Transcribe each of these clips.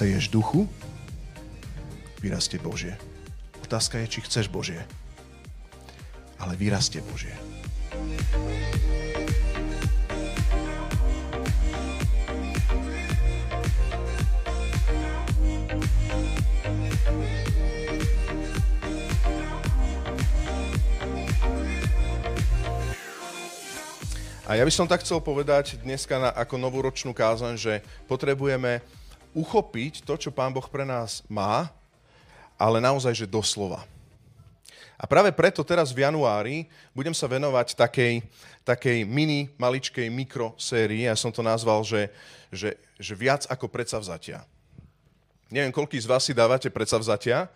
seješ duchu, vyrastie Božie. Otázka je, či chceš Božie. Ale vyrastie Božie. A ja by som tak chcel povedať dneska na, ako novoročnú kázaň, že potrebujeme uchopiť to, čo Pán Boh pre nás má, ale naozaj, že doslova. A práve preto teraz v januári budem sa venovať takej, takej mini, maličkej mikrosérii. Ja som to nazval, že, že, že viac ako predsavzatia. Neviem, koľký z vás si dávate predsavzatia,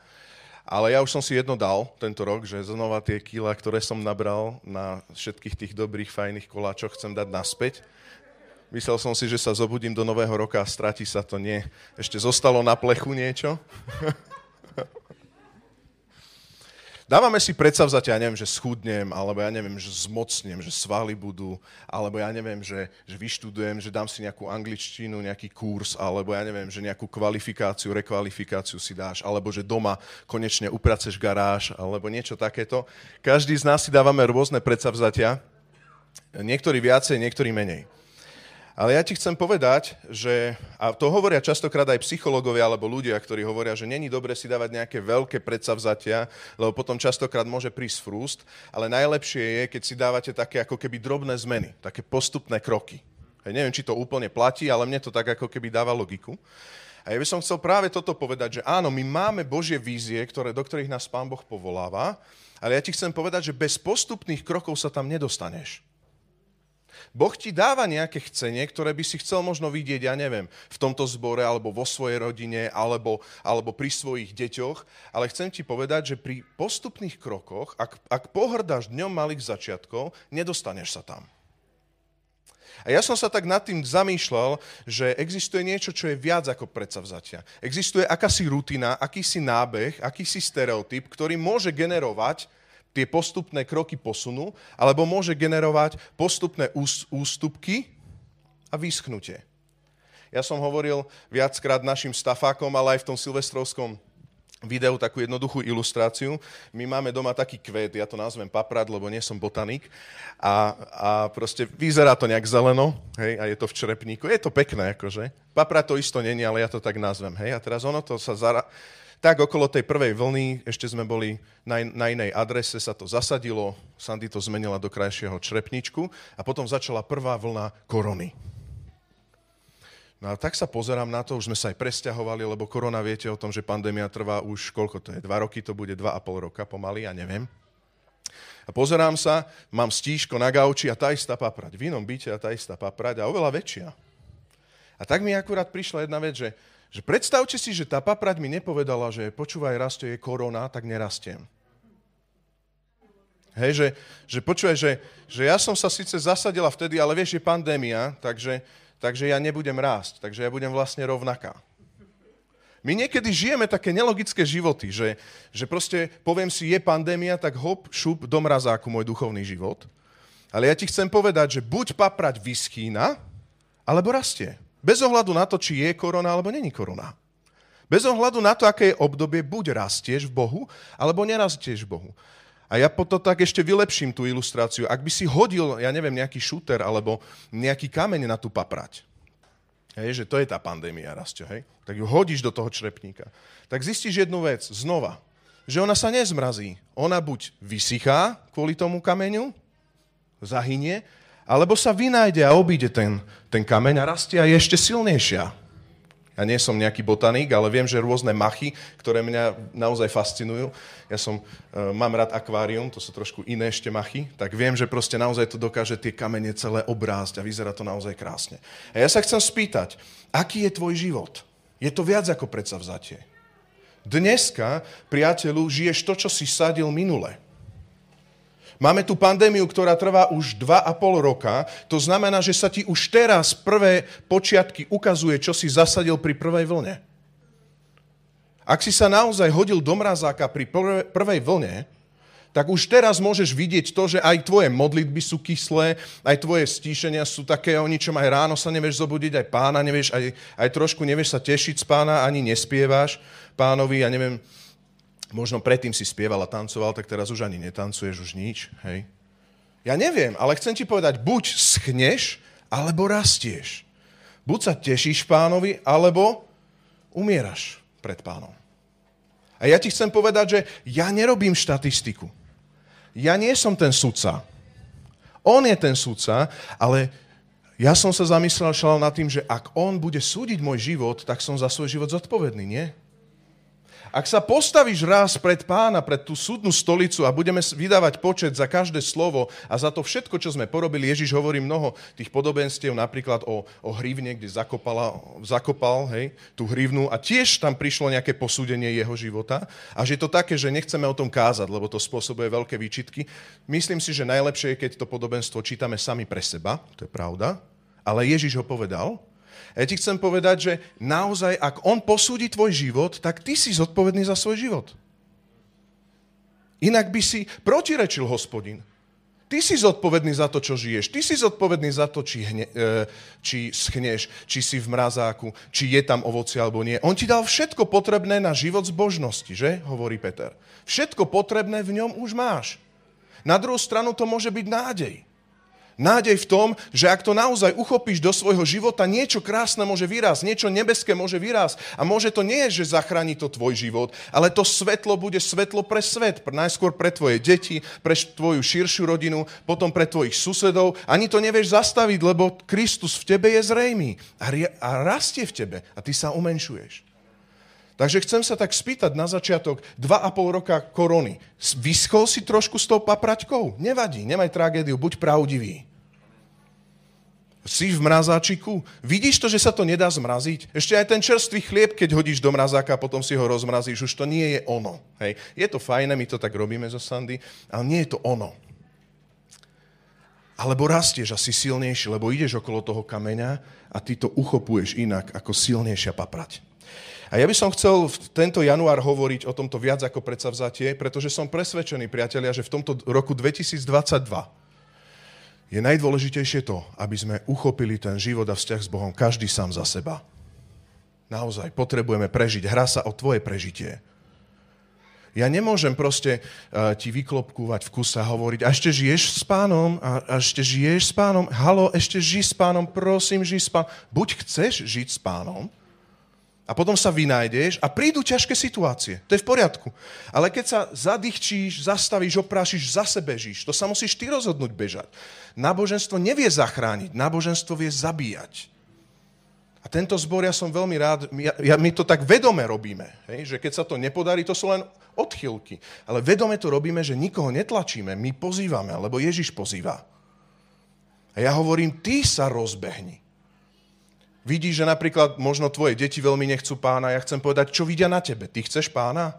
ale ja už som si jedno dal tento rok, že znova tie kila, ktoré som nabral na všetkých tých dobrých, fajných koláčoch, chcem dať naspäť. Myslel som si, že sa zobudím do nového roka a stratí sa to. Nie. Ešte zostalo na plechu niečo. Dávame si predsavzatia, ja neviem, že schudnem, alebo ja neviem, že zmocnem, že svaly budú, alebo ja neviem, že, že vyštudujem, že dám si nejakú angličtinu, nejaký kurz, alebo ja neviem, že nejakú kvalifikáciu, rekvalifikáciu si dáš, alebo že doma konečne upraceš garáž, alebo niečo takéto. Každý z nás si dávame rôzne predsavzatia, niektorí viacej, niektorí menej. Ale ja ti chcem povedať, že, a to hovoria častokrát aj psychológovia alebo ľudia, ktorí hovoria, že není dobre si dávať nejaké veľké predsavzatia, lebo potom častokrát môže prísť frust, ale najlepšie je, keď si dávate také ako keby drobné zmeny, také postupné kroky. Hej, neviem, či to úplne platí, ale mne to tak ako keby dáva logiku. A ja by som chcel práve toto povedať, že áno, my máme Božie vízie, ktoré, do ktorých nás Pán Boh povoláva, ale ja ti chcem povedať, že bez postupných krokov sa tam nedostaneš. Boh ti dáva nejaké chcenie, ktoré by si chcel možno vidieť, ja neviem, v tomto zbore, alebo vo svojej rodine, alebo, alebo pri svojich deťoch, ale chcem ti povedať, že pri postupných krokoch, ak, ak pohrdáš dňom malých začiatkov, nedostaneš sa tam. A ja som sa tak nad tým zamýšľal, že existuje niečo, čo je viac ako predsavzatia. Existuje akási rutina, akýsi nábeh, akýsi stereotyp, ktorý môže generovať tie postupné kroky posunú, alebo môže generovať postupné ústupky a vyschnutie. Ja som hovoril viackrát našim stafákom, ale aj v tom silvestrovskom videu takú jednoduchú ilustráciu. My máme doma taký kvet, ja to nazvem paprad, lebo nie som botanik. A, a proste vyzerá to nejak zeleno, hej, a je to v črepníku. Je to pekné, akože. Paprad to isto není, ale ja to tak nazvem, hej. A teraz ono to sa zara tak okolo tej prvej vlny, ešte sme boli na, na inej adrese, sa to zasadilo, Sandy to zmenila do krajšieho črepničku a potom začala prvá vlna korony. No a tak sa pozerám na to, už sme sa aj presťahovali, lebo korona, viete o tom, že pandémia trvá už, koľko to je, dva roky, to bude dva a pol roka pomaly, ja neviem. A pozerám sa, mám stíško na gauči a tá istá paprať. V inom byte a tá istá paprať a oveľa väčšia. A tak mi akurát prišla jedna vec, že že predstavte si, že tá paprať mi nepovedala, že počúvaj, rastie je korona, tak nerastiem. Hej, že, že počúvaj, že, že ja som sa síce zasadila vtedy, ale vieš, je pandémia, takže, takže ja nebudem rásť, takže ja budem vlastne rovnaká. My niekedy žijeme také nelogické životy, že, že proste poviem si, je pandémia, tak hop, šup do mrazáku môj duchovný život. Ale ja ti chcem povedať, že buď paprať vyschýna, alebo rastie. Bez ohľadu na to, či je korona alebo není korona. Bez ohľadu na to, aké je obdobie, buď rastieš v Bohu, alebo nerastieš v Bohu. A ja potom tak ešte vylepším tú ilustráciu. Ak by si hodil, ja neviem, nejaký šúter alebo nejaký kameň na tú paprať, hej, že to je tá pandémia, Rastio, hej, tak ju hodíš do toho črepníka. Tak zistíš jednu vec, znova, že ona sa nezmrazí. Ona buď vysychá kvôli tomu kameňu, zahynie, alebo sa vynájde a obíde ten, ten kameň a rastie a je ešte silnejšia. Ja nie som nejaký botanik, ale viem, že rôzne machy, ktoré mňa naozaj fascinujú. Ja som, uh, mám rád akvárium, to sú trošku iné ešte machy, tak viem, že proste naozaj to dokáže tie kamene celé obrázť a vyzerá to naozaj krásne. A ja sa chcem spýtať, aký je tvoj život? Je to viac ako predsavzatie. Dneska, priateľu, žiješ to, čo si sadil minule. Máme tu pandémiu, ktorá trvá už 2,5 roka. To znamená, že sa ti už teraz prvé počiatky ukazuje, čo si zasadil pri prvej vlne. Ak si sa naozaj hodil do mrazáka pri prvej vlne, tak už teraz môžeš vidieť to, že aj tvoje modlitby sú kyslé, aj tvoje stíšenia sú také o ničom, aj ráno sa nevieš zobudiť, aj pána nevieš, aj, aj trošku nevieš sa tešiť z pána, ani nespievaš pánovi, ja neviem, možno predtým si spieval a tancoval, tak teraz už ani netancuješ, už nič, hej. Ja neviem, ale chcem ti povedať, buď schneš, alebo rastieš. Buď sa tešíš pánovi, alebo umieraš pred pánom. A ja ti chcem povedať, že ja nerobím štatistiku ja nie som ten sudca. On je ten sudca, ale ja som sa zamyslel nad tým, že ak on bude súdiť môj život, tak som za svoj život zodpovedný, nie? Ak sa postavíš raz pred pána, pred tú súdnu stolicu a budeme vydávať počet za každé slovo a za to všetko, čo sme porobili, Ježiš hovorí mnoho tých podobenstiev, napríklad o, o hrivne, kde zakopala, zakopal hej, tú hrivnu a tiež tam prišlo nejaké posúdenie jeho života. A že je to také, že nechceme o tom kázať, lebo to spôsobuje veľké výčitky. Myslím si, že najlepšie je, keď to podobenstvo čítame sami pre seba, to je pravda, ale Ježiš ho povedal ja ti chcem povedať, že naozaj, ak on posúdi tvoj život, tak ty si zodpovedný za svoj život. Inak by si protirečil hospodin. Ty si zodpovedný za to, čo žiješ. Ty si zodpovedný za to, či, hne, e, či schneš, či si v mrazáku, či je tam ovoci alebo nie. On ti dal všetko potrebné na život zbožnosti, že? Hovorí Peter. Všetko potrebné v ňom už máš. Na druhú stranu to môže byť nádej. Nádej v tom, že ak to naozaj uchopíš do svojho života, niečo krásne môže vyrásť, niečo nebeské môže vyrásť. A môže to nie, že zachráni to tvoj život, ale to svetlo bude svetlo pre svet. Najskôr pre tvoje deti, pre tvoju širšiu rodinu, potom pre tvojich susedov. Ani to nevieš zastaviť, lebo Kristus v tebe je zrejmý a, rastie v tebe a ty sa umenšuješ. Takže chcem sa tak spýtať na začiatok 2,5 roka korony. Vyschol si trošku s tou papraťkou? Nevadí, nemaj tragédiu, buď pravdivý. Si v mrazáčiku? Vidíš to, že sa to nedá zmraziť? Ešte aj ten čerstvý chlieb, keď hodíš do mrazáka a potom si ho rozmrazíš, už to nie je ono. Hej. Je to fajné, my to tak robíme zo Sandy, ale nie je to ono. Alebo rastieš a si silnejší, lebo ideš okolo toho kameňa a ty to uchopuješ inak ako silnejšia paprať. A ja by som chcel v tento január hovoriť o tomto viac ako predsavzatie, pretože som presvedčený, priatelia, že v tomto roku 2022 je najdôležitejšie to, aby sme uchopili ten život a vzťah s Bohom každý sám za seba. Naozaj potrebujeme prežiť. Hra sa o tvoje prežitie. Ja nemôžem proste uh, ti vyklopkúvať v kuse a hovoriť, a ešte žiješ s pánom, a, a ešte žiješ s pánom, halo, ešte žij s pánom, prosím, žij s pánom. Buď chceš žiť s pánom, a potom sa vynájdeš a prídu ťažké situácie. To je v poriadku. Ale keď sa zadýchčíš, zastavíš, oprášiš, zase bežíš. To sa musíš ty rozhodnúť bežať. Náboženstvo nevie zachrániť, náboženstvo vie zabíjať. A tento zbor ja som veľmi rád, ja, ja, my to tak vedome robíme, hej, že keď sa to nepodarí, to sú len odchylky. Ale vedome to robíme, že nikoho netlačíme, my pozývame, lebo Ježiš pozýva. A ja hovorím, ty sa rozbehni. Vidíš, že napríklad možno tvoje deti veľmi nechcú pána, ja chcem povedať, čo vidia na tebe. Ty chceš pána?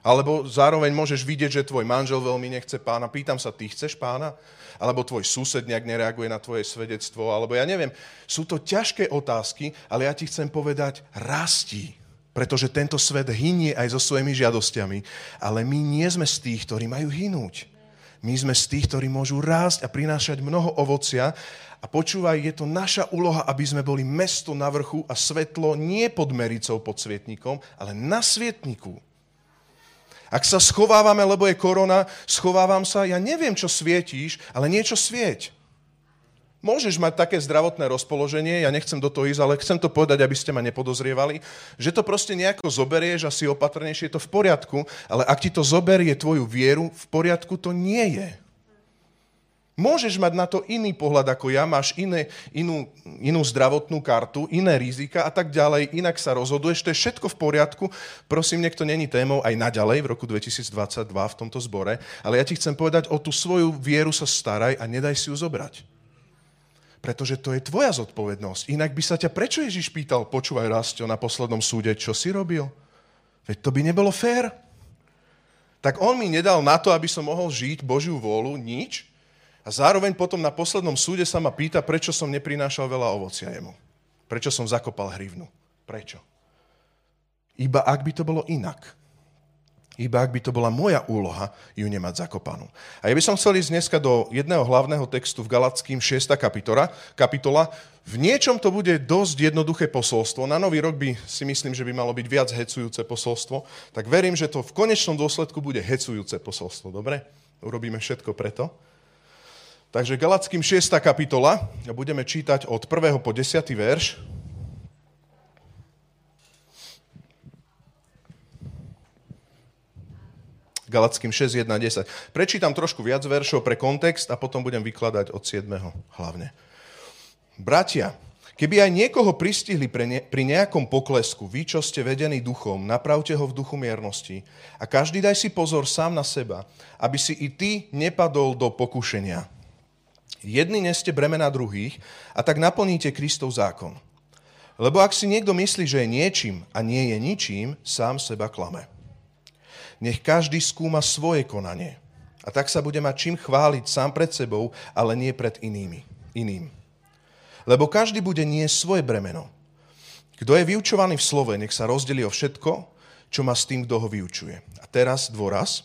Alebo zároveň môžeš vidieť, že tvoj manžel veľmi nechce pána. Pýtam sa, ty chceš pána? Alebo tvoj sused nejak nereaguje na tvoje svedectvo? Alebo ja neviem. Sú to ťažké otázky, ale ja ti chcem povedať, rastí. Pretože tento svet hynie aj so svojimi žiadosťami. Ale my nie sme z tých, ktorí majú hynúť. My sme z tých, ktorí môžu rásť a prinášať mnoho ovocia a počúvaj, je to naša úloha, aby sme boli mesto na vrchu a svetlo nie pod mericou, pod svietnikom, ale na svietniku. Ak sa schovávame, lebo je korona, schovávam sa, ja neviem, čo svietíš, ale niečo svieť. Môžeš mať také zdravotné rozpoloženie, ja nechcem do toho ísť, ale chcem to povedať, aby ste ma nepodozrievali, že to proste nejako zoberieš a si opatrnejšie, je to v poriadku, ale ak ti to zoberie tvoju vieru, v poriadku to nie je. Môžeš mať na to iný pohľad ako ja, máš iné, inú, inú zdravotnú kartu, iné rizika a tak ďalej, inak sa rozhoduješ, to je všetko v poriadku. Prosím, nech to není témou aj naďalej v roku 2022 v tomto zbore, ale ja ti chcem povedať, o tú svoju vieru sa staraj a nedaj si ju zobrať. Pretože to je tvoja zodpovednosť. Inak by sa ťa prečo Ježiš pýtal, počúvaj Rastio, na poslednom súde, čo si robil? Veď to by nebolo fér. Tak on mi nedal na to, aby som mohol žiť Božiu vôľu, nič, a zároveň potom na poslednom súde sa ma pýta, prečo som neprinášal veľa ovocia jemu. Prečo som zakopal hrivnu. Prečo? Iba ak by to bolo inak. Iba ak by to bola moja úloha ju nemať zakopanú. A ja by som chcel ísť dneska do jedného hlavného textu v Galackým 6. kapitola. kapitola. V niečom to bude dosť jednoduché posolstvo. Na nový rok by si myslím, že by malo byť viac hecujúce posolstvo. Tak verím, že to v konečnom dôsledku bude hecujúce posolstvo. Dobre? Urobíme všetko preto. Takže Galackým 6. kapitola a budeme čítať od 1. po 10. verš. Galackým 6, 1, 10. Prečítam trošku viac veršov pre kontext a potom budem vykladať od 7. hlavne. Bratia, keby aj niekoho pristihli pri nejakom poklesku, vy, čo ste vedení duchom, napravte ho v duchu miernosti a každý daj si pozor sám na seba, aby si i ty nepadol do pokušenia. Jedni neste bremena druhých a tak naplníte Kristov zákon. Lebo ak si niekto myslí, že je niečím a nie je ničím, sám seba klame. Nech každý skúma svoje konanie. A tak sa bude mať čím chváliť sám pred sebou, ale nie pred inými, iným. Lebo každý bude nie svoje bremeno. Kto je vyučovaný v slove, nech sa rozdeli o všetko, čo má s tým, kto ho vyučuje. A teraz dôraz.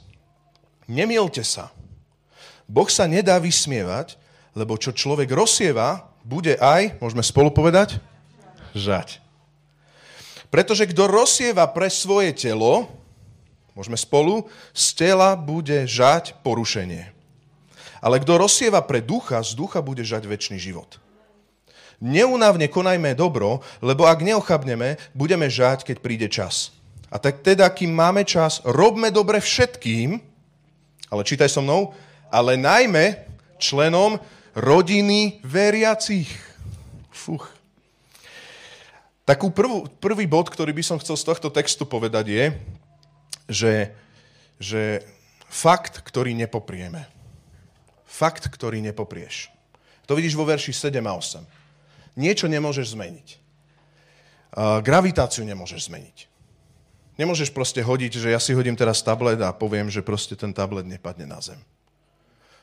Nemielte sa. Boh sa nedá vysmievať, lebo čo človek rozsieva, bude aj, môžeme spolu povedať, žať. Pretože kto rozsieva pre svoje telo, Môžeme spolu? Z tela bude žať porušenie. Ale kto rozsieva pre ducha, z ducha bude žať väčší život. Neunávne konajme dobro, lebo ak neochabneme, budeme žať, keď príde čas. A tak teda, kým máme čas, robme dobre všetkým, ale čítaj so mnou, ale najmä členom rodiny veriacich. Fuch. Takú prvú, prvý bod, ktorý by som chcel z tohto textu povedať je, že, že fakt, ktorý nepoprieme. Fakt, ktorý nepoprieš. To vidíš vo verši 7 a 8. Niečo nemôžeš zmeniť. Uh, gravitáciu nemôžeš zmeniť. Nemôžeš proste hodiť, že ja si hodím teraz tablet a poviem, že proste ten tablet nepadne na zem.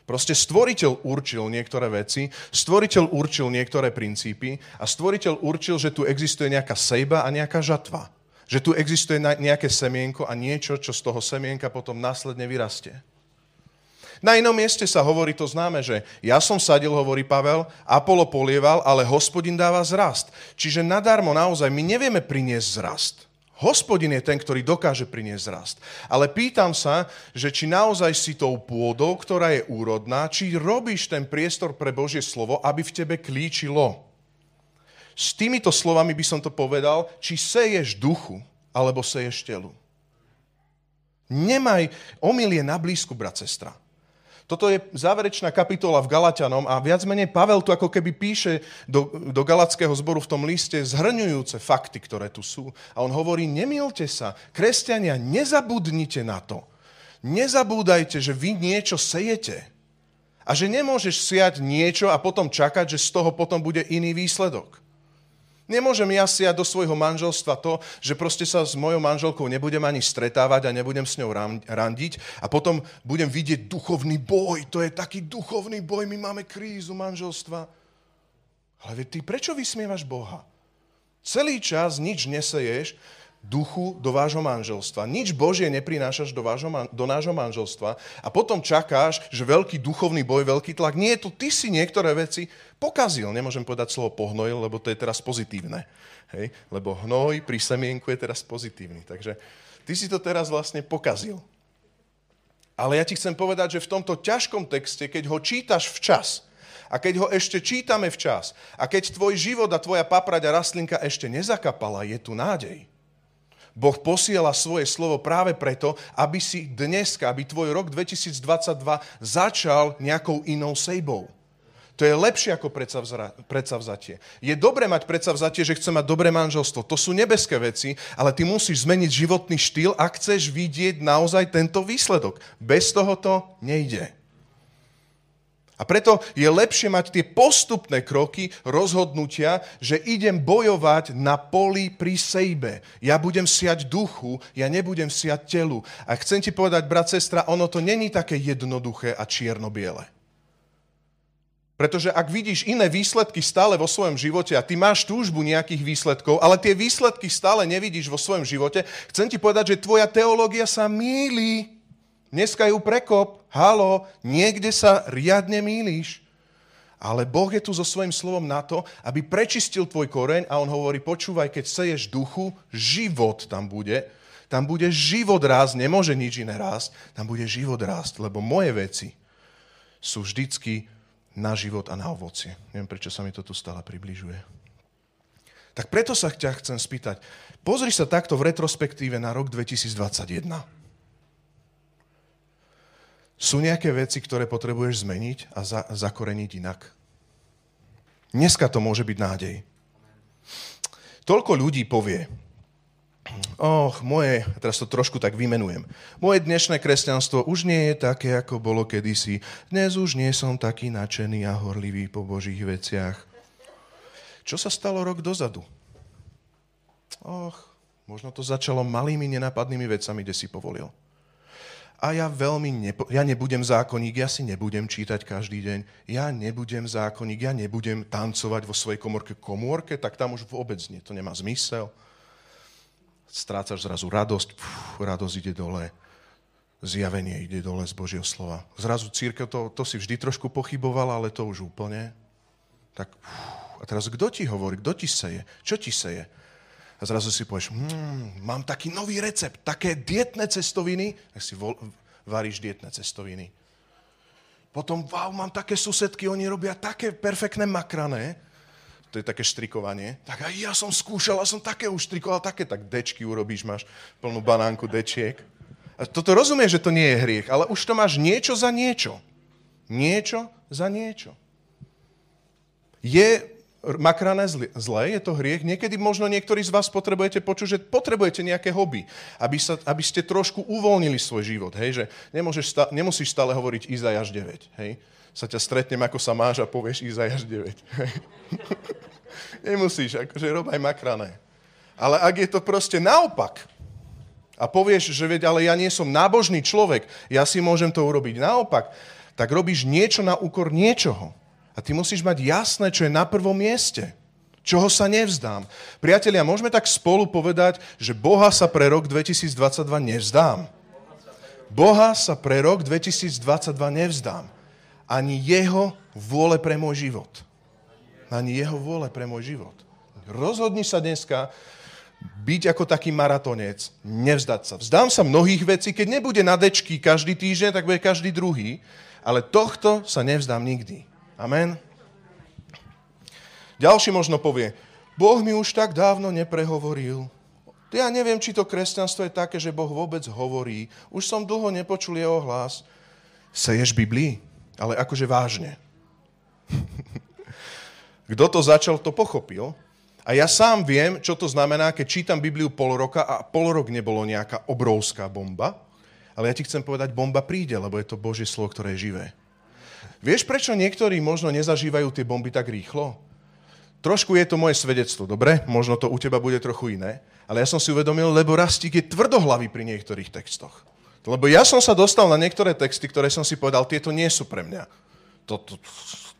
Proste stvoriteľ určil niektoré veci, stvoriteľ určil niektoré princípy a stvoriteľ určil, že tu existuje nejaká sejba a nejaká žatva. Že tu existuje nejaké semienko a niečo, čo z toho semienka potom následne vyrastie. Na inom mieste sa hovorí to známe, že ja som sadil, hovorí Pavel, Apollo polieval, ale hospodin dáva zrast. Čiže nadarmo naozaj my nevieme priniesť zrast. Hospodin je ten, ktorý dokáže priniesť rast. Ale pýtam sa, že či naozaj si tou pôdou, ktorá je úrodná, či robíš ten priestor pre Božie slovo, aby v tebe klíčilo. S týmito slovami by som to povedal, či seješ duchu, alebo seješ telu. Nemaj omilie na blízku, brat, sestra. Toto je záverečná kapitola v Galatianom a viac menej Pavel tu ako keby píše do, do Galackého zboru v tom liste zhrňujúce fakty, ktoré tu sú. A on hovorí, nemilte sa, kresťania, nezabudnite na to. Nezabúdajte, že vy niečo sejete. A že nemôžeš siať niečo a potom čakať, že z toho potom bude iný výsledok. Nemôžem ja siať do svojho manželstva to, že proste sa s mojou manželkou nebudem ani stretávať a nebudem s ňou randiť a potom budem vidieť duchovný boj. To je taký duchovný boj, my máme krízu manželstva. Ale ty prečo vysmievaš Boha? Celý čas nič neseješ, duchu do vášho manželstva. Nič Božie neprinášaš do, vášho, do nášho manželstva a potom čakáš, že veľký duchovný boj, veľký tlak. Nie, to ty si niektoré veci pokazil. Nemôžem povedať slovo pohnojil, lebo to je teraz pozitívne. Hej? Lebo hnoj pri semienku je teraz pozitívny. Takže ty si to teraz vlastne pokazil. Ale ja ti chcem povedať, že v tomto ťažkom texte, keď ho čítaš včas, a keď ho ešte čítame včas, a keď tvoj život a tvoja paprať a rastlinka ešte nezakapala, je tu nádej. Boh posiela svoje slovo práve preto, aby si dneska, aby tvoj rok 2022 začal nejakou inou sejbou. To je lepšie ako predsavzatie. Je dobré mať predsavzatie, že chce mať dobré manželstvo. To sú nebeské veci, ale ty musíš zmeniť životný štýl, ak chceš vidieť naozaj tento výsledok. Bez toho to nejde. A preto je lepšie mať tie postupné kroky, rozhodnutia, že idem bojovať na poli pri sejbe. Ja budem siať duchu, ja nebudem siať telu. A chcem ti povedať, brat, sestra, ono to není také jednoduché a čierno-biele. Pretože ak vidíš iné výsledky stále vo svojom živote a ty máš túžbu nejakých výsledkov, ale tie výsledky stále nevidíš vo svojom živote, chcem ti povedať, že tvoja teológia sa míli. Dneska ju prekop. Halo, niekde sa riadne míliš. Ale Boh je tu so svojím slovom na to, aby prečistil tvoj koreň a on hovorí, počúvaj, keď seješ duchu, život tam bude. Tam bude život rásť, nemôže nič iné rásť, tam bude život rásť, lebo moje veci sú vždycky na život a na ovocie. Neviem, prečo sa mi to tu stále približuje. Tak preto sa ťa chcem spýtať, pozri sa takto v retrospektíve na rok 2021. Sú nejaké veci, ktoré potrebuješ zmeniť a za, zakoreniť inak? Dneska to môže byť nádej. Toľko ľudí povie, Och, moje, teraz to trošku tak vymenujem. Moje dnešné kresťanstvo už nie je také, ako bolo kedysi. Dnes už nie som taký nadšený a horlivý po Božích veciach. Čo sa stalo rok dozadu? Och, možno to začalo malými nenápadnými vecami, kde si povolil a ja veľmi, nepo, ja nebudem zákonník, ja si nebudem čítať každý deň, ja nebudem zákonník, ja nebudem tancovať vo svojej komorke komórke, tak tam už vôbec nie, to nemá zmysel. Strácaš zrazu radosť, puf, radosť ide dole, zjavenie ide dole z Božieho slova. Zrazu církev, to, to si vždy trošku pochyboval, ale to už úplne. Tak, puf, a teraz kto ti hovorí, kto ti seje, čo ti seje? A zrazu si povieš, hmm, mám taký nový recept, také dietné cestoviny, tak si vol, varíš dietné cestoviny. Potom, wow, mám také susedky, oni robia také perfektné makrané, to je také štrikovanie. Tak aj ja som skúšal a som také už štrikoval, také, tak dečky urobíš, máš plnú banánku dečiek. A toto rozumieš, že to nie je hriech, ale už to máš niečo za niečo. Niečo za niečo. Je makrané zlé, je to hriech. Niekedy možno niektorí z vás potrebujete počuť, že potrebujete nejaké hobby, aby, sa, aby ste trošku uvoľnili svoj život. Hej? Že sta- nemusíš stále hovoriť Izajaš 9. Hej? Sa ťa stretnem, ako sa máš a povieš Izajaš 9. Hej? Nemusíš, akože rob aj makrané. Ale ak je to proste naopak, a povieš, že veď, ale ja nie som nábožný človek, ja si môžem to urobiť naopak, tak robíš niečo na úkor niečoho. A ty musíš mať jasné, čo je na prvom mieste. Čoho sa nevzdám. Priatelia, môžeme tak spolu povedať, že Boha sa pre rok 2022 nevzdám. Boha sa pre rok 2022 nevzdám. Ani jeho vôle pre môj život. Ani jeho vôle pre môj život. Rozhodni sa dneska byť ako taký maratonec, nevzdať sa. Vzdám sa mnohých vecí, keď nebude na dečky každý týždeň, tak bude každý druhý, ale tohto sa nevzdám nikdy. Amen. Ďalší možno povie, Boh mi už tak dávno neprehovoril. Ja neviem, či to kresťanstvo je také, že Boh vôbec hovorí. Už som dlho nepočul jeho hlas. Seješ Biblii, ale akože vážne. Kto to začal, to pochopil. A ja sám viem, čo to znamená, keď čítam Bibliu pol roka a pol rok nebolo nejaká obrovská bomba. Ale ja ti chcem povedať, bomba príde, lebo je to Božie slovo, ktoré je živé. Vieš, prečo niektorí možno nezažívajú tie bomby tak rýchlo? Trošku je to moje svedectvo, dobre? Možno to u teba bude trochu iné. Ale ja som si uvedomil, lebo Rastík je tvrdohlavý pri niektorých textoch. Lebo ja som sa dostal na niektoré texty, ktoré som si povedal, tieto nie sú pre mňa. To, to,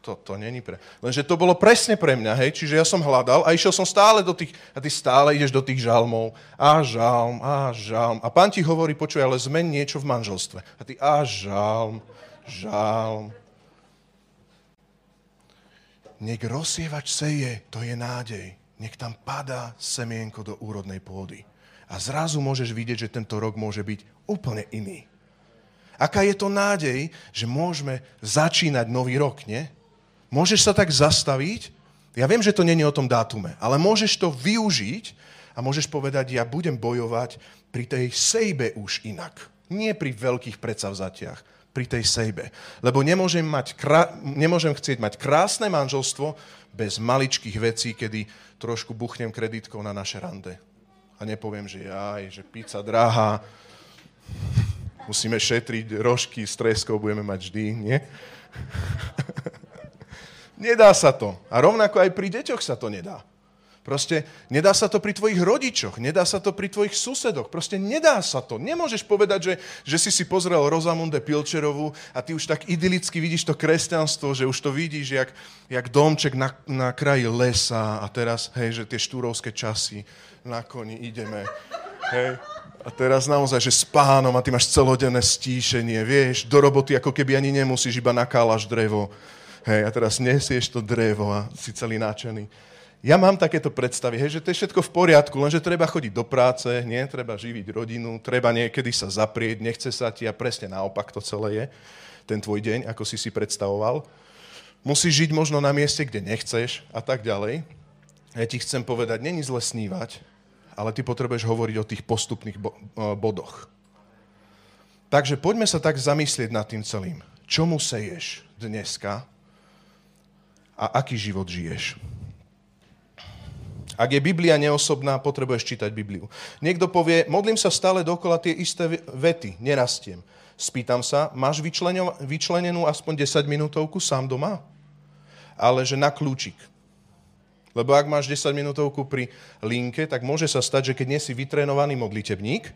to, to není pre... Lenže to bolo presne pre mňa, hej? Čiže ja som hľadal a išiel som stále do tých... A ty stále ideš do tých žalmov. A žalm, a žalm. A pán ti hovorí, počuj, ale zmen niečo v manželstve. A ty a žalm, žalm, nech rozsievač seje, to je nádej. Nech tam padá semienko do úrodnej pôdy. A zrazu môžeš vidieť, že tento rok môže byť úplne iný. Aká je to nádej, že môžeme začínať nový rok, nie? Môžeš sa tak zastaviť, ja viem, že to není o tom dátume, ale môžeš to využiť a môžeš povedať, ja budem bojovať pri tej sejbe už inak. Nie pri veľkých predsavzatiach, pri tej sejbe. Lebo nemôžem, mať krá... nemôžem chcieť mať krásne manželstvo bez maličkých vecí, kedy trošku buchnem kreditkou na naše rande. A nepoviem, že aj, že pizza drahá, musíme šetriť rožky s treskou, budeme mať vždy, nie? Nedá sa to. A rovnako aj pri deťoch sa to nedá. Proste nedá sa to pri tvojich rodičoch, nedá sa to pri tvojich susedoch. Proste nedá sa to. Nemôžeš povedať, že, že si si pozrel Rozamunde Pilčerovú a ty už tak idylicky vidíš to kresťanstvo, že už to vidíš jak, jak domček na, na kraji lesa a teraz, hej, že tie štúrovské časy, na koni ideme, hej. A teraz naozaj, že s pánom a ty máš celodenné stíšenie, vieš, do roboty ako keby ani nemusíš, iba nakálaš drevo. Hej, a teraz nesieš to drevo a si celý náčený. Ja mám takéto predstavy, hej, že to je všetko v poriadku, lenže treba chodiť do práce, nie, treba živiť rodinu, treba niekedy sa zaprieť, nechce sa ti a presne naopak to celé je, ten tvoj deň, ako si si predstavoval. Musíš žiť možno na mieste, kde nechceš a tak ďalej. Ja ti chcem povedať, není zle snívať, ale ty potrebuješ hovoriť o tých postupných bo- bodoch. Takže poďme sa tak zamyslieť nad tým celým. Čomu seješ dneska a aký život žiješ? Ak je Biblia neosobná, potrebuješ čítať Bibliu. Niekto povie, modlím sa stále dokola tie isté vety, nerastiem. Spýtam sa, máš vyčlenenú aspoň 10 minútovku sám doma? Ale že na kľúčik. Lebo ak máš 10 minútovku pri linke, tak môže sa stať, že keď nie si vytrenovaný modlitebník,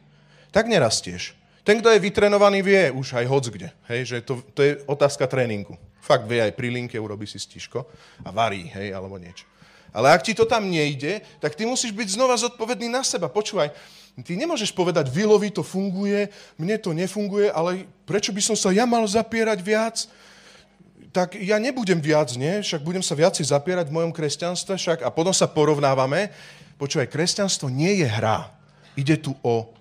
tak nerastieš. Ten, kto je vytrenovaný, vie už aj hoc kde. Hej, že to, to je otázka tréningu. Fakt vie aj pri linke, urobí si stižko a varí, hej, alebo niečo. Ale ak ti to tam nejde, tak ty musíš byť znova zodpovedný na seba. Počúvaj, ty nemôžeš povedať, Vilovi to funguje, mne to nefunguje, ale prečo by som sa ja mal zapierať viac? Tak ja nebudem viac, nie? Však budem sa viac zapierať v mojom kresťanstve, však a potom sa porovnávame. Počúvaj, kresťanstvo nie je hra. Ide tu o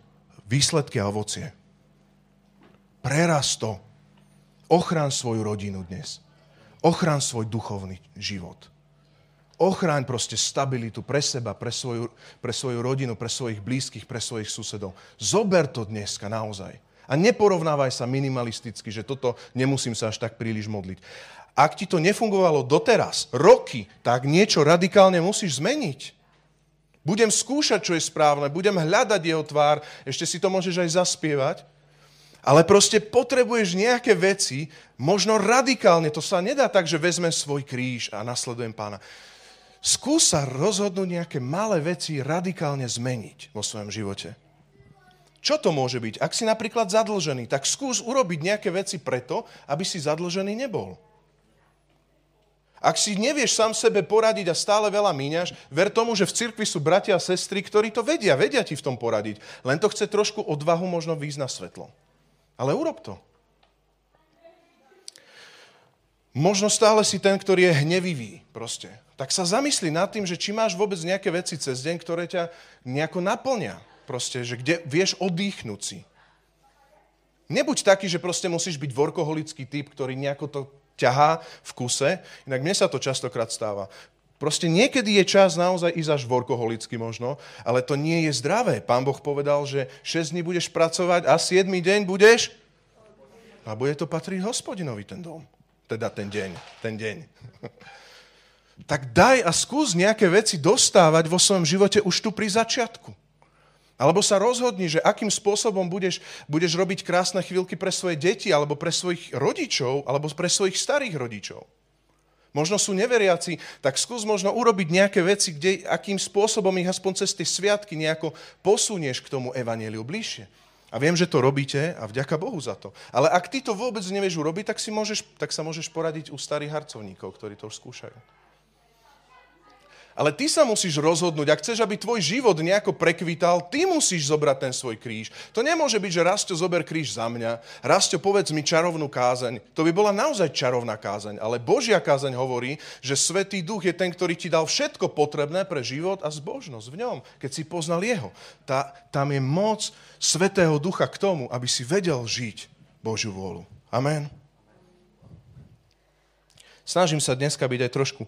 výsledky a ovocie. Preraz to. Ochrán svoju rodinu dnes. Ochrán svoj duchovný život. Ochráň proste stabilitu pre seba, pre svoju, pre svoju rodinu, pre svojich blízkych, pre svojich susedov. Zober to dneska naozaj. A neporovnávaj sa minimalisticky, že toto nemusím sa až tak príliš modliť. Ak ti to nefungovalo doteraz, roky, tak niečo radikálne musíš zmeniť. Budem skúšať, čo je správne, budem hľadať jeho tvár, ešte si to môžeš aj zaspievať, ale proste potrebuješ nejaké veci, možno radikálne, to sa nedá tak, že vezmem svoj kríž a nasledujem pána skús sa rozhodnúť nejaké malé veci radikálne zmeniť vo svojom živote. Čo to môže byť? Ak si napríklad zadlžený, tak skús urobiť nejaké veci preto, aby si zadlžený nebol. Ak si nevieš sám sebe poradiť a stále veľa míňaš, ver tomu, že v cirkvi sú bratia a sestry, ktorí to vedia, vedia ti v tom poradiť. Len to chce trošku odvahu možno výjsť na svetlo. Ale urob to. Možno stále si ten, ktorý je hnevivý proste tak sa zamysli nad tým, že či máš vôbec nejaké veci cez deň, ktoré ťa nejako naplňa. Proste, že kde vieš oddychnúť si. Nebuď taký, že proste musíš byť workoholický typ, ktorý nejako to ťahá v kuse. Inak mne sa to častokrát stáva. Proste niekedy je čas naozaj ísť až workoholicky možno, ale to nie je zdravé. Pán Boh povedal, že 6 dní budeš pracovať a 7 deň budeš a bude to patriť hospodinovi ten dom. Teda ten deň, ten deň. tak daj a skús nejaké veci dostávať vo svojom živote už tu pri začiatku. Alebo sa rozhodni, že akým spôsobom budeš, budeš robiť krásne chvíľky pre svoje deti, alebo pre svojich rodičov, alebo pre svojich starých rodičov. Možno sú neveriaci, tak skús možno urobiť nejaké veci, kde, akým spôsobom ich aspoň cez tie sviatky nejako posunieš k tomu evaneliu bližšie. A viem, že to robíte a vďaka Bohu za to. Ale ak ty to vôbec nevieš urobiť, tak, si môžeš, tak sa môžeš poradiť u starých harcovníkov, ktorí to už skúšajú. Ale ty sa musíš rozhodnúť, ak chceš, aby tvoj život nejako prekvital, ty musíš zobrať ten svoj kríž. To nemôže byť, že Rasto zober kríž za mňa, Rasto povedz mi čarovnú kázeň. To by bola naozaj čarovná kázeň, ale Božia kázeň hovorí, že Svetý Duch je ten, ktorý ti dal všetko potrebné pre život a zbožnosť v ňom, keď si poznal Jeho. Tá, tam je moc Svetého Ducha k tomu, aby si vedel žiť Božiu vôľu. Amen. Snažím sa dneska byť aj trošku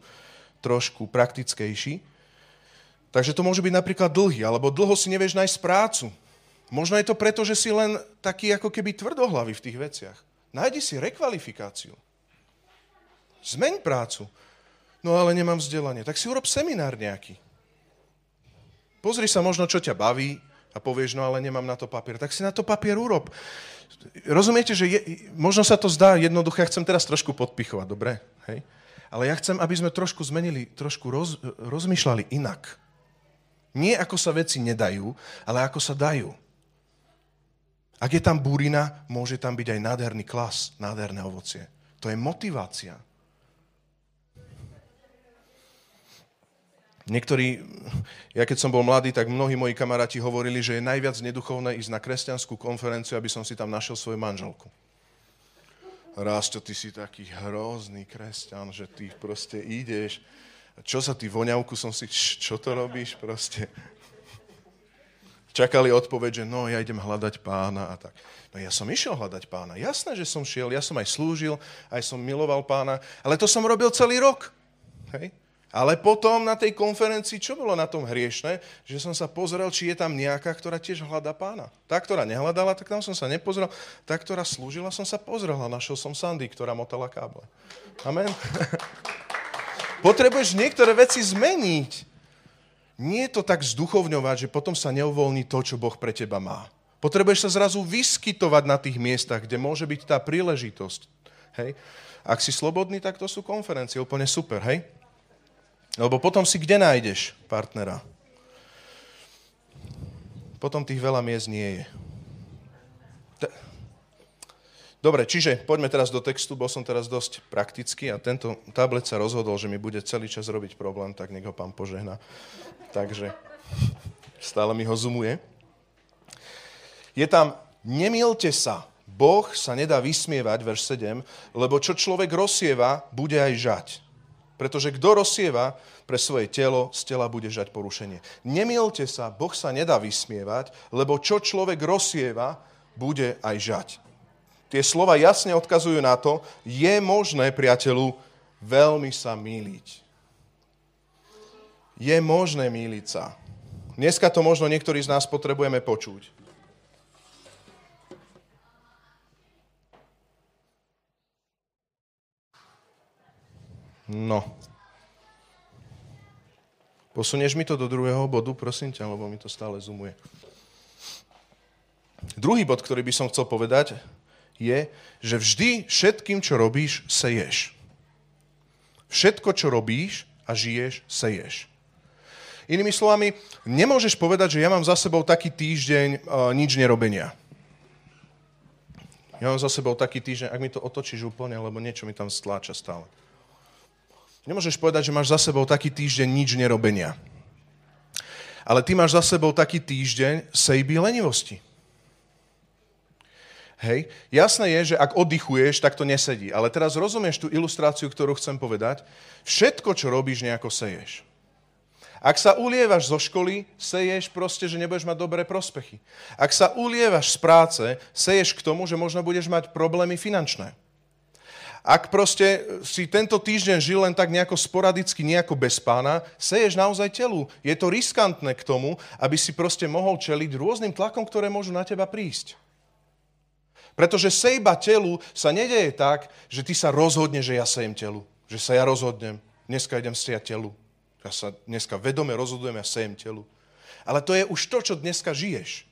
trošku praktickejší. Takže to môže byť napríklad dlhy, alebo dlho si nevieš nájsť prácu. Možno je to preto, že si len taký ako keby tvrdohlavý v tých veciach. Nájdi si rekvalifikáciu. Zmeň prácu. No ale nemám vzdelanie. Tak si urob seminár nejaký. Pozri sa možno, čo ťa baví a povieš, no ale nemám na to papier. Tak si na to papier urob. Rozumiete, že je, možno sa to zdá jednoduché, ja chcem teraz trošku podpichovať, dobre? Hej? Ale ja chcem, aby sme trošku zmenili, trošku roz, rozmýšľali inak. Nie ako sa veci nedajú, ale ako sa dajú. Ak je tam burina, môže tam byť aj nádherný klas, nádherné ovocie. To je motivácia. Niektorí, ja keď som bol mladý, tak mnohí moji kamaráti hovorili, že je najviac neduchovné ísť na kresťanskú konferenciu, aby som si tam našiel svoju manželku. Rásto, ty si taký hrozný kresťan, že ty proste ideš. Čo sa ty, voňavku som si, čo to robíš proste? Čakali odpoveď, že no, ja idem hľadať pána a tak. No ja som išiel hľadať pána. Jasné, že som šiel, ja som aj slúžil, aj som miloval pána, ale to som robil celý rok. Hej? Ale potom na tej konferencii, čo bolo na tom hriešne, že som sa pozrel, či je tam nejaká, ktorá tiež hľadá pána. Tá, ktorá nehľadala, tak tam som sa nepozrel. Tá, ktorá slúžila, som sa pozrel a našiel som Sandy, ktorá motala káble. Amen. Potrebuješ niektoré veci zmeniť. Nie je to tak zduchovňovať, že potom sa neuvolní to, čo Boh pre teba má. Potrebuješ sa zrazu vyskytovať na tých miestach, kde môže byť tá príležitosť. Hej? Ak si slobodný, tak to sú konferencie, úplne super, hej? Lebo potom si kde nájdeš partnera? Potom tých veľa miest nie je. Dobre, čiže poďme teraz do textu, bol som teraz dosť praktický a tento tablet sa rozhodol, že mi bude celý čas robiť problém, tak nech ho pán požehná. Takže stále mi ho zoomuje. Je tam, nemielte sa, Boh sa nedá vysmievať, verš 7, lebo čo človek rozsieva, bude aj žať. Pretože kto rozsieva pre svoje telo, z tela bude žať porušenie. Nemielte sa, Boh sa nedá vysmievať, lebo čo človek rozsieva, bude aj žať. Tie slova jasne odkazujú na to, je možné, priateľu, veľmi sa míliť. Je možné míliť sa. Dneska to možno niektorí z nás potrebujeme počuť. No. Posunieš mi to do druhého bodu, prosím ťa, lebo mi to stále zoomuje. Druhý bod, ktorý by som chcel povedať, je, že vždy všetkým, čo robíš, seješ. Všetko, čo robíš a žiješ, seješ. Inými slovami, nemôžeš povedať, že ja mám za sebou taký týždeň uh, nič nerobenia. Ja mám za sebou taký týždeň, ak mi to otočíš úplne, lebo niečo mi tam stláča stále. Nemôžeš povedať, že máš za sebou taký týždeň nič nerobenia. Ale ty máš za sebou taký týždeň sejby lenivosti. Hej, jasné je, že ak oddychuješ, tak to nesedí. Ale teraz rozumieš tú ilustráciu, ktorú chcem povedať. Všetko, čo robíš, nejako seješ. Ak sa ulievaš zo školy, seješ proste, že nebudeš mať dobré prospechy. Ak sa ulievaš z práce, seješ k tomu, že možno budeš mať problémy finančné. Ak proste si tento týždeň žil len tak nejako sporadicky, nejako bez pána, seješ naozaj telu. Je to riskantné k tomu, aby si proste mohol čeliť rôznym tlakom, ktoré môžu na teba prísť. Pretože sejba telu sa nedeje tak, že ty sa rozhodne, že ja sejem telu. Že sa ja rozhodnem. Dneska idem sejať telu. Ja sa dneska vedome rozhodujem, ja sejem telu. Ale to je už to, čo dneska žiješ.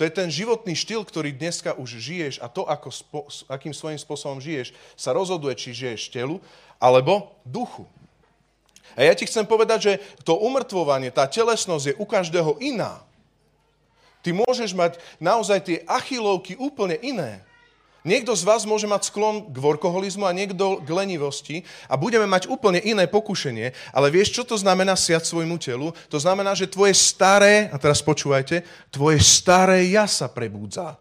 To je ten životný štýl, ktorý dneska už žiješ a to, ako spo, akým svojím spôsobom žiješ, sa rozhoduje, či žiješ telu alebo duchu. A ja ti chcem povedať, že to umrtvovanie, tá telesnosť je u každého iná. Ty môžeš mať naozaj tie achilovky úplne iné. Niekto z vás môže mať sklon k workoholizmu a niekto k lenivosti a budeme mať úplne iné pokušenie, ale vieš, čo to znamená siať svojmu telu? To znamená, že tvoje staré, a teraz počúvajte, tvoje staré ja sa prebúdza.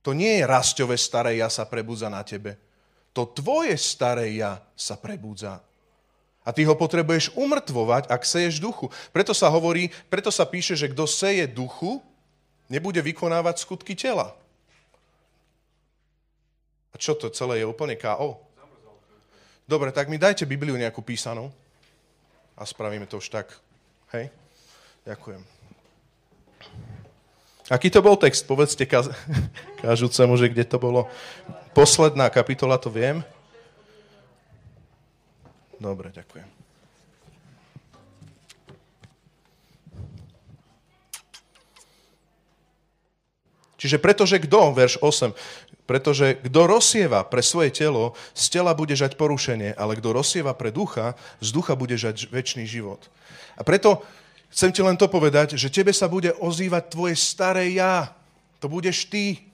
To nie je rasťové staré ja sa prebúdza na tebe. To tvoje staré ja sa prebúdza. A ty ho potrebuješ umrtvovať, ak seješ duchu. Preto sa hovorí, preto sa píše, že kto seje duchu, nebude vykonávať skutky tela. A čo to celé je úplne KO? Dobre, tak mi dajte Bibliu nejakú písanú a spravíme to už tak. Hej? Ďakujem. Aký to bol text? Povedzte kaz- kážucemu, že kde to bolo. Posledná kapitola, to viem. Dobre, ďakujem. Čiže pretože kto, verš 8, pretože kto rozsieva pre svoje telo, z tela bude žať porušenie, ale kto rozsieva pre ducha, z ducha bude žať väčší život. A preto Chcem ti len to povedať, že tebe sa bude ozývať tvoje staré ja. To budeš ty.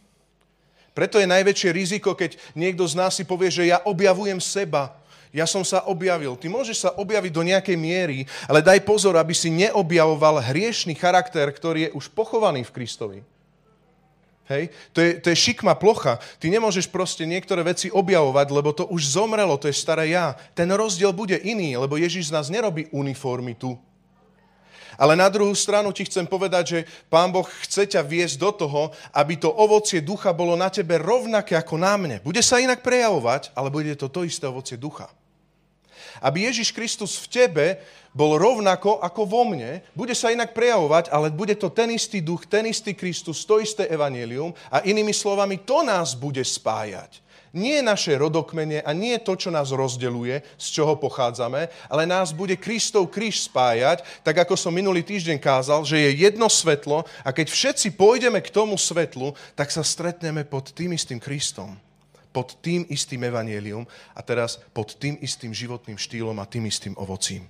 Preto je najväčšie riziko, keď niekto z nás si povie, že ja objavujem seba. Ja som sa objavil. Ty môžeš sa objaviť do nejakej miery, ale daj pozor, aby si neobjavoval hriešný charakter, ktorý je už pochovaný v Kristovi. Hej? To, je, to je šikma plocha. Ty nemôžeš proste niektoré veci objavovať, lebo to už zomrelo, to je staré ja. Ten rozdiel bude iný, lebo Ježiš z nás nerobí uniformitu. Ale na druhú stranu ti chcem povedať, že Pán Boh chce ťa viesť do toho, aby to ovocie ducha bolo na tebe rovnaké ako na mne. Bude sa inak prejavovať, ale bude to to isté ovocie ducha. Aby Ježiš Kristus v tebe bol rovnako ako vo mne, bude sa inak prejavovať, ale bude to ten istý duch, ten istý Kristus, to isté evanelium a inými slovami to nás bude spájať. Nie naše rodokmene a nie to, čo nás rozdeluje, z čoho pochádzame, ale nás bude Kristov kríž spájať, tak ako som minulý týždeň kázal, že je jedno svetlo a keď všetci pôjdeme k tomu svetlu, tak sa stretneme pod tým istým Kristom pod tým istým evanielium a teraz pod tým istým životným štýlom a tým istým ovocím.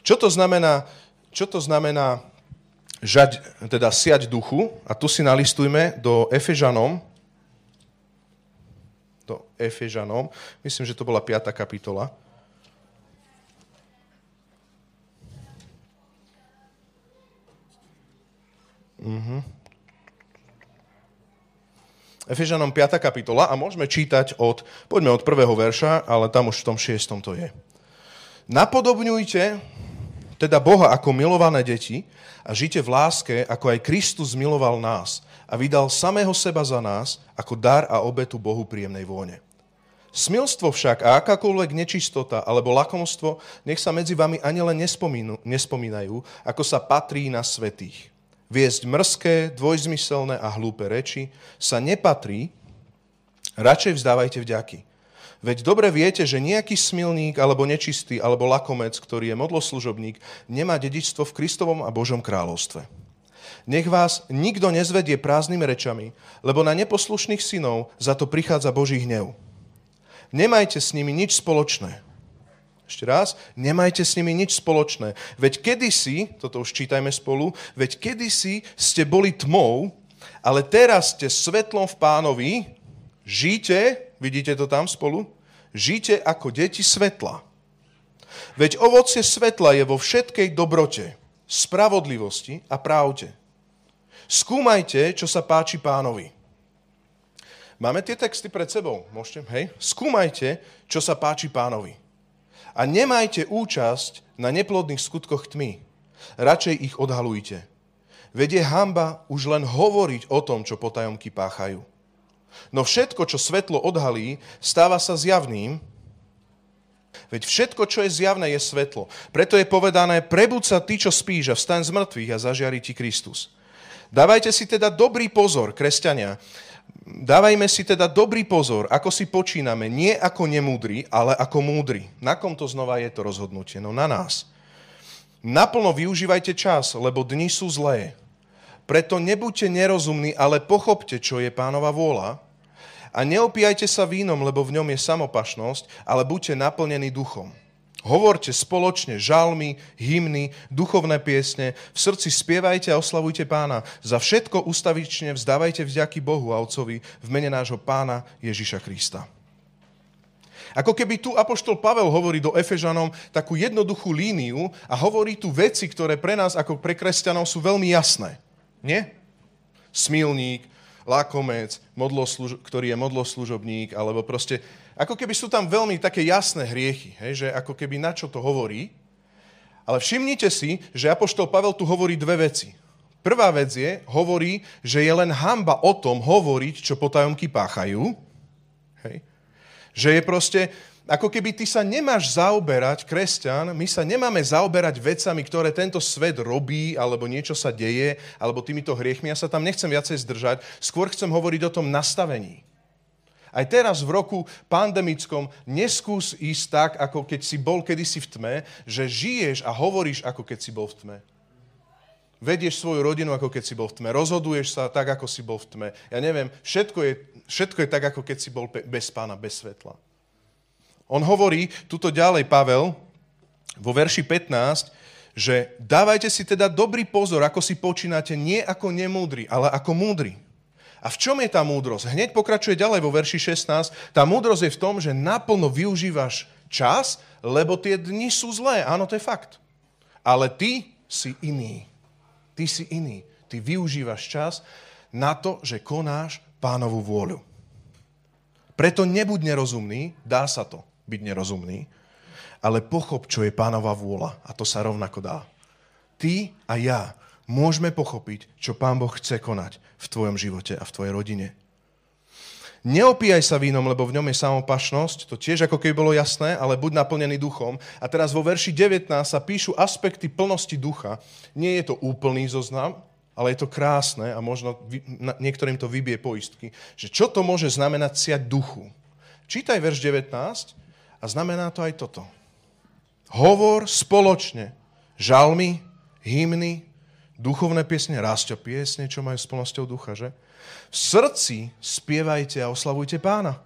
Čo to znamená, čo to znamená žať, teda siať duchu? A tu si nalistujme do Efežanom, do Efežanom. Myslím, že to bola 5. kapitola. Uh-huh. Efežanom 5. kapitola a môžeme čítať od, poďme od prvého verša, ale tam už v tom šiestom to je. Napodobňujte teda Boha ako milované deti a žite v láske, ako aj Kristus miloval nás a vydal samého seba za nás ako dar a obetu Bohu príjemnej vône. Smilstvo však a akákoľvek nečistota alebo lakomstvo nech sa medzi vami ani len nespomínajú, ako sa patrí na svetých. Viesť mrzké, dvojzmyselné a hlúpe reči sa nepatrí, radšej vzdávajte vďaky. Veď dobre viete, že nejaký smilník alebo nečistý alebo lakomec, ktorý je modloslužobník, nemá dedičstvo v Kristovom a Božom kráľovstve. Nech vás nikto nezvedie prázdnymi rečami, lebo na neposlušných synov za to prichádza Boží hnev. Nemajte s nimi nič spoločné. Ešte raz, nemajte s nimi nič spoločné. Veď kedysi, toto už čítajme spolu, veď kedysi ste boli tmou, ale teraz ste svetlom v pánovi, žite, vidíte to tam spolu, žite ako deti svetla. Veď ovocie svetla je vo všetkej dobrote, spravodlivosti a pravde Skúmajte, čo sa páči pánovi. Máme tie texty pred sebou, môžete? Hej? Skúmajte, čo sa páči pánovi. A nemajte účasť na neplodných skutkoch tmy. Radšej ich odhalujte. Veď je hamba už len hovoriť o tom, čo potajomky páchajú. No všetko, čo svetlo odhalí, stáva sa zjavným, Veď všetko, čo je zjavné, je svetlo. Preto je povedané, prebud sa ty, čo spíš a vstaň z mŕtvych a zažiari ti Kristus. Dávajte si teda dobrý pozor, kresťania. Dávajme si teda dobrý pozor, ako si počíname, nie ako nemúdri, ale ako múdri. Na kom to znova je to rozhodnutie? No na nás. Naplno využívajte čas, lebo dni sú zlé. Preto nebuďte nerozumní, ale pochopte, čo je pánova vôľa. A neopíjajte sa vínom, lebo v ňom je samopašnosť, ale buďte naplnení duchom. Hovorte spoločne žalmy, hymny, duchovné piesne, v srdci spievajte a oslavujte pána. Za všetko ustavične vzdávajte vďaky Bohu a Otcovi v mene nášho pána Ježiša Krista. Ako keby tu Apoštol Pavel hovorí do Efežanom takú jednoduchú líniu a hovorí tu veci, ktoré pre nás ako pre kresťanov sú veľmi jasné. Nie? Smilník, lakomec, ktorý je modloslužobník, alebo proste ako keby sú tam veľmi také jasné hriechy, hej, že ako keby na čo to hovorí. Ale všimnite si, že Apoštol Pavel tu hovorí dve veci. Prvá vec je, hovorí, že je len hamba o tom hovoriť, čo potajomky páchajú. Hej. Že je proste, ako keby ty sa nemáš zaoberať, kresťan, my sa nemáme zaoberať vecami, ktoré tento svet robí, alebo niečo sa deje, alebo týmito hriechmi. Ja sa tam nechcem viacej zdržať. Skôr chcem hovoriť o tom nastavení. Aj teraz v roku pandemickom neskús ísť tak, ako keď si bol kedysi v tme, že žiješ a hovoríš, ako keď si bol v tme. Vedieš svoju rodinu, ako keď si bol v tme. Rozhoduješ sa tak, ako si bol v tme. Ja neviem, všetko je, všetko je tak, ako keď si bol bez pána, bez svetla. On hovorí tuto ďalej, Pavel, vo verši 15, že dávajte si teda dobrý pozor, ako si počínate, nie ako nemúdri, ale ako múdri. A v čom je tá múdrosť? Hneď pokračuje ďalej vo verši 16. Tá múdrosť je v tom, že naplno využívaš čas, lebo tie dni sú zlé. Áno, to je fakt. Ale ty si iný. Ty si iný. Ty využívaš čas na to, že konáš pánovú vôľu. Preto nebuď nerozumný, dá sa to byť nerozumný, ale pochop, čo je pánova vôľa a to sa rovnako dá. Ty a ja môžeme pochopiť, čo pán Boh chce konať v tvojom živote a v tvojej rodine. Neopíjaj sa vínom, lebo v ňom je samopašnosť, to tiež ako keby bolo jasné, ale buď naplnený duchom. A teraz vo verši 19 sa píšu aspekty plnosti ducha. Nie je to úplný zoznam, ale je to krásne a možno niektorým to vybie poistky, že čo to môže znamenať siať duchu. Čítaj verš 19 a znamená to aj toto. Hovor spoločne, žalmy, hymny, duchovné piesne, rásťo piesne, čo majú s plnosťou ducha, že? V srdci spievajte a oslavujte pána.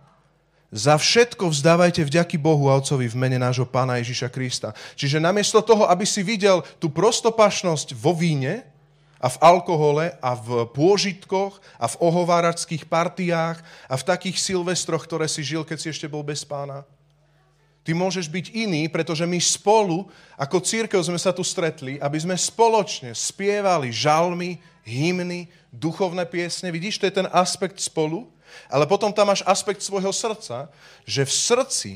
Za všetko vzdávajte vďaky Bohu a Otcovi v mene nášho pána Ježiša Krista. Čiže namiesto toho, aby si videl tú prostopašnosť vo víne, a v alkohole a v pôžitkoch a v ohováračských partiách a v takých silvestroch, ktoré si žil, keď si ešte bol bez pána. Ty môžeš byť iný, pretože my spolu, ako církev sme sa tu stretli, aby sme spoločne spievali žalmy, hymny, duchovné piesne. Vidíš, to je ten aspekt spolu, ale potom tam máš aspekt svojho srdca, že v srdci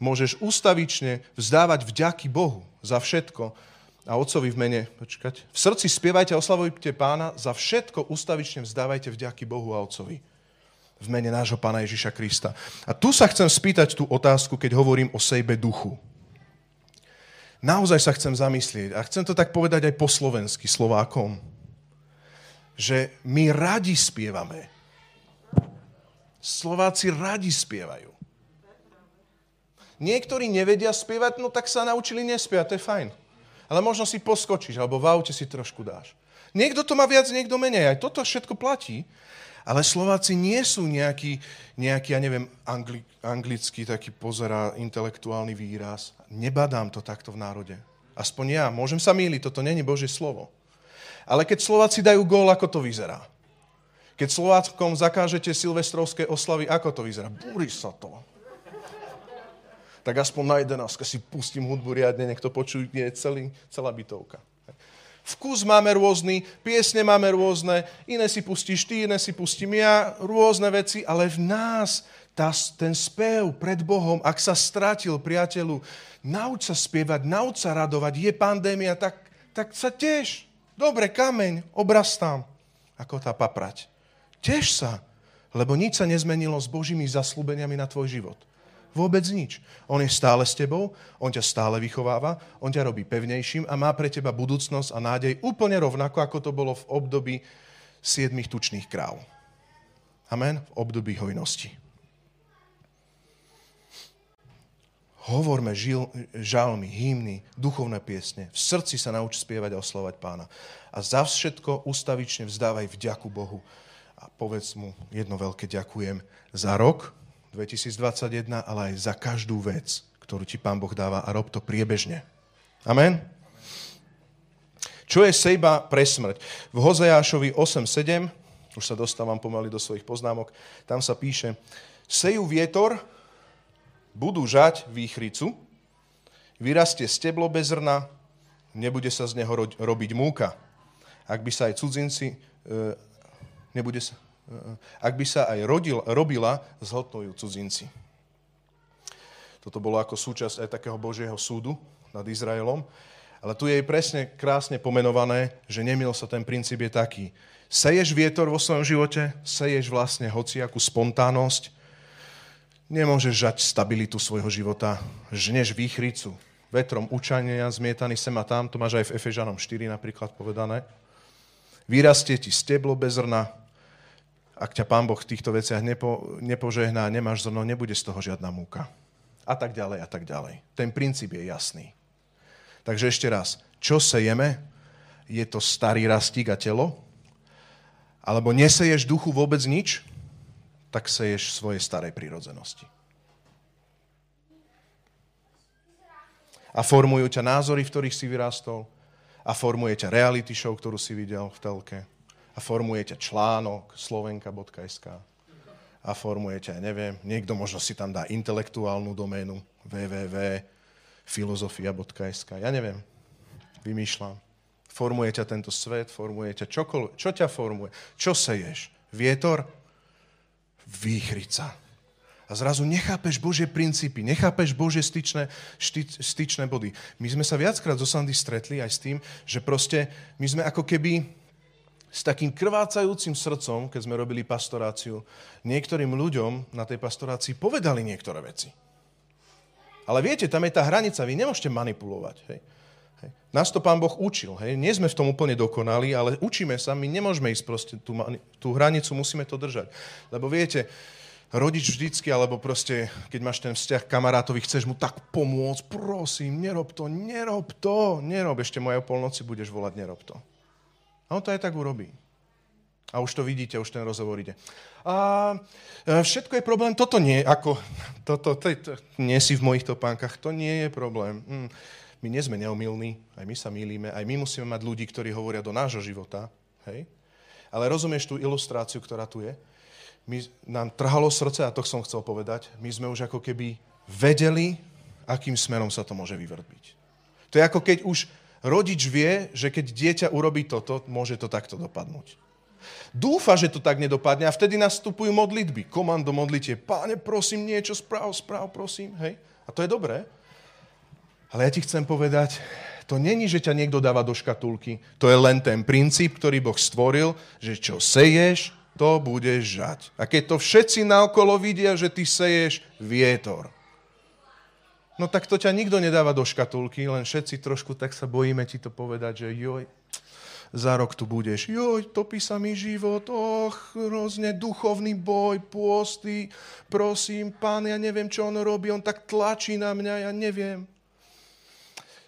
môžeš ustavične vzdávať vďaky Bohu za všetko, a Otcovi v mene, počkať, v srdci spievajte a oslavujte pána, za všetko ustavične vzdávajte vďaky Bohu a Otcovi. V mene nášho pána Ježiša Krista. A tu sa chcem spýtať tú otázku, keď hovorím o sejbe duchu. Naozaj sa chcem zamyslieť a chcem to tak povedať aj po slovensky, Slovákom, že my radi spievame. Slováci radi spievajú. Niektorí nevedia spievať, no tak sa naučili nespievať, to je fajn ale možno si poskočíš, alebo v aute si trošku dáš. Niekto to má viac, niekto menej. Aj toto všetko platí. Ale Slováci nie sú nejaký, nejaký ja neviem, angli, anglický taký pozerá intelektuálny výraz. Nebadám to takto v národe. Aspoň ja. Môžem sa míliť, toto není Božie slovo. Ale keď Slováci dajú gól, ako to vyzerá? Keď Slováckom zakážete silvestrovské oslavy, ako to vyzerá? Búri sa to tak aspoň na 11 si pustím hudbu riadne, nech to počuje celý, celá bytovka. Vkus máme rôzny, piesne máme rôzne, iné si pustíš ty, iné si pustím ja, rôzne veci, ale v nás tá, ten spev pred Bohom, ak sa stratil priateľu, nauč sa spievať, nauč sa radovať, je pandémia, tak, tak sa tiež. Dobre, kameň, obrastám, ako tá paprať. Tež sa, lebo nič sa nezmenilo s Božími zaslúbeniami na tvoj život. Vôbec nič. On je stále s tebou, on ťa stále vychováva, on ťa robí pevnejším a má pre teba budúcnosť a nádej úplne rovnako, ako to bolo v období siedmých tučných kráv. Amen? V období hojnosti. Hovorme žil, žalmy, hymny, duchovné piesne. V srdci sa nauč spievať a oslovať pána. A za všetko ustavične vzdávaj vďaku Bohu. A povedz mu jedno veľké ďakujem za rok, 2021, ale aj za každú vec, ktorú ti Pán Boh dáva a rob to priebežne. Amen? Čo je sejba pre smrť? V Hozejášovi 8.7, už sa dostávam pomaly do svojich poznámok, tam sa píše, sejú vietor, budú žať výchricu, vyrastie steblo bez zrna, nebude sa z neho robiť múka. Ak by sa aj cudzinci, e, nebude sa, ak by sa aj rodil, robila, zhltnú cudzinci. Toto bolo ako súčasť aj takého Božieho súdu nad Izraelom. Ale tu je presne krásne pomenované, že nemil sa ten princíp je taký. Seješ vietor vo svojom živote, seješ vlastne hociakú spontánnosť, nemôžeš žať stabilitu svojho života, žneš výchricu, vetrom učania, zmietaný sem a tam, to máš aj v Efežanom 4 napríklad povedané. Vyrastie ti steblo bez zrna, ak ťa Pán Boh v týchto veciach nepo, nepožehná, nemáš zrno, nebude z toho žiadna múka. A tak ďalej, a tak ďalej. Ten princíp je jasný. Takže ešte raz, čo sejeme? Je to starý rastík a telo? Alebo neseješ duchu vôbec nič? Tak seješ svoje starej prírodzenosti. A formujú ťa názory, v ktorých si vyrástol, a formuje ťa reality show, ktorú si videl v telke a formuje ťa článok slovenka.sk a formuje ťa, neviem, niekto možno si tam dá intelektuálnu doménu www.filozofia.sk, ja neviem, vymýšľam. Formuje ťa tento svet, formuje čokoľvek. Čo ťa formuje? Čo seješ? Vietor? Výchrica. A zrazu nechápeš Božie princípy, nechápeš Božie styčné, šty, styčné body. My sme sa viackrát zo Sandy stretli aj s tým, že proste my sme ako keby s takým krvácajúcim srdcom, keď sme robili pastoráciu, niektorým ľuďom na tej pastorácii povedali niektoré veci. Ale viete, tam je tá hranica, vy nemôžete manipulovať. Hej. Hej. Nás to pán Boh učil. Hej. Nie sme v tom úplne dokonali, ale učíme sa, my nemôžeme ísť proste tú, tú hranicu, musíme to držať. Lebo viete, rodič vždycky, alebo proste, keď máš ten vzťah kamarátovi, chceš mu tak pomôcť, prosím, nerob to, nerob to, nerob, ešte moje polnoci budeš volať, nerob to. A on to aj tak urobí. A už to vidíte, už ten rozhovor ide. A e, všetko je problém, toto nie, ako, toto, to, to, nie si v mojich topánkach, to nie je problém. Hm. My nie sme neomilní, aj my sa milíme, aj my musíme mať ľudí, ktorí hovoria do nášho života. Hej? Ale rozumieš tú ilustráciu, ktorá tu je? My, nám trhalo srdce, a to som chcel povedať, my sme už ako keby vedeli, akým smerom sa to môže vyvrbiť. To je ako keď už Rodič vie, že keď dieťa urobí toto, môže to takto dopadnúť. Dúfa, že to tak nedopadne a vtedy nastupujú modlitby. Komando modlitie. Páne, prosím, niečo správ, správ, prosím. Hej? A to je dobré. Ale ja ti chcem povedať, to není, že ťa niekto dáva do škatulky. To je len ten princíp, ktorý Boh stvoril, že čo seješ, to budeš žať. A keď to všetci naokolo vidia, že ty seješ vietor, No tak to ťa nikto nedáva do škatulky, len všetci trošku tak sa bojíme ti to povedať, že joj, za rok tu budeš. Joj, topí sa mi život, och, hrozne duchovný boj, pôsty, prosím, pán, ja neviem, čo on robí, on tak tlačí na mňa, ja neviem.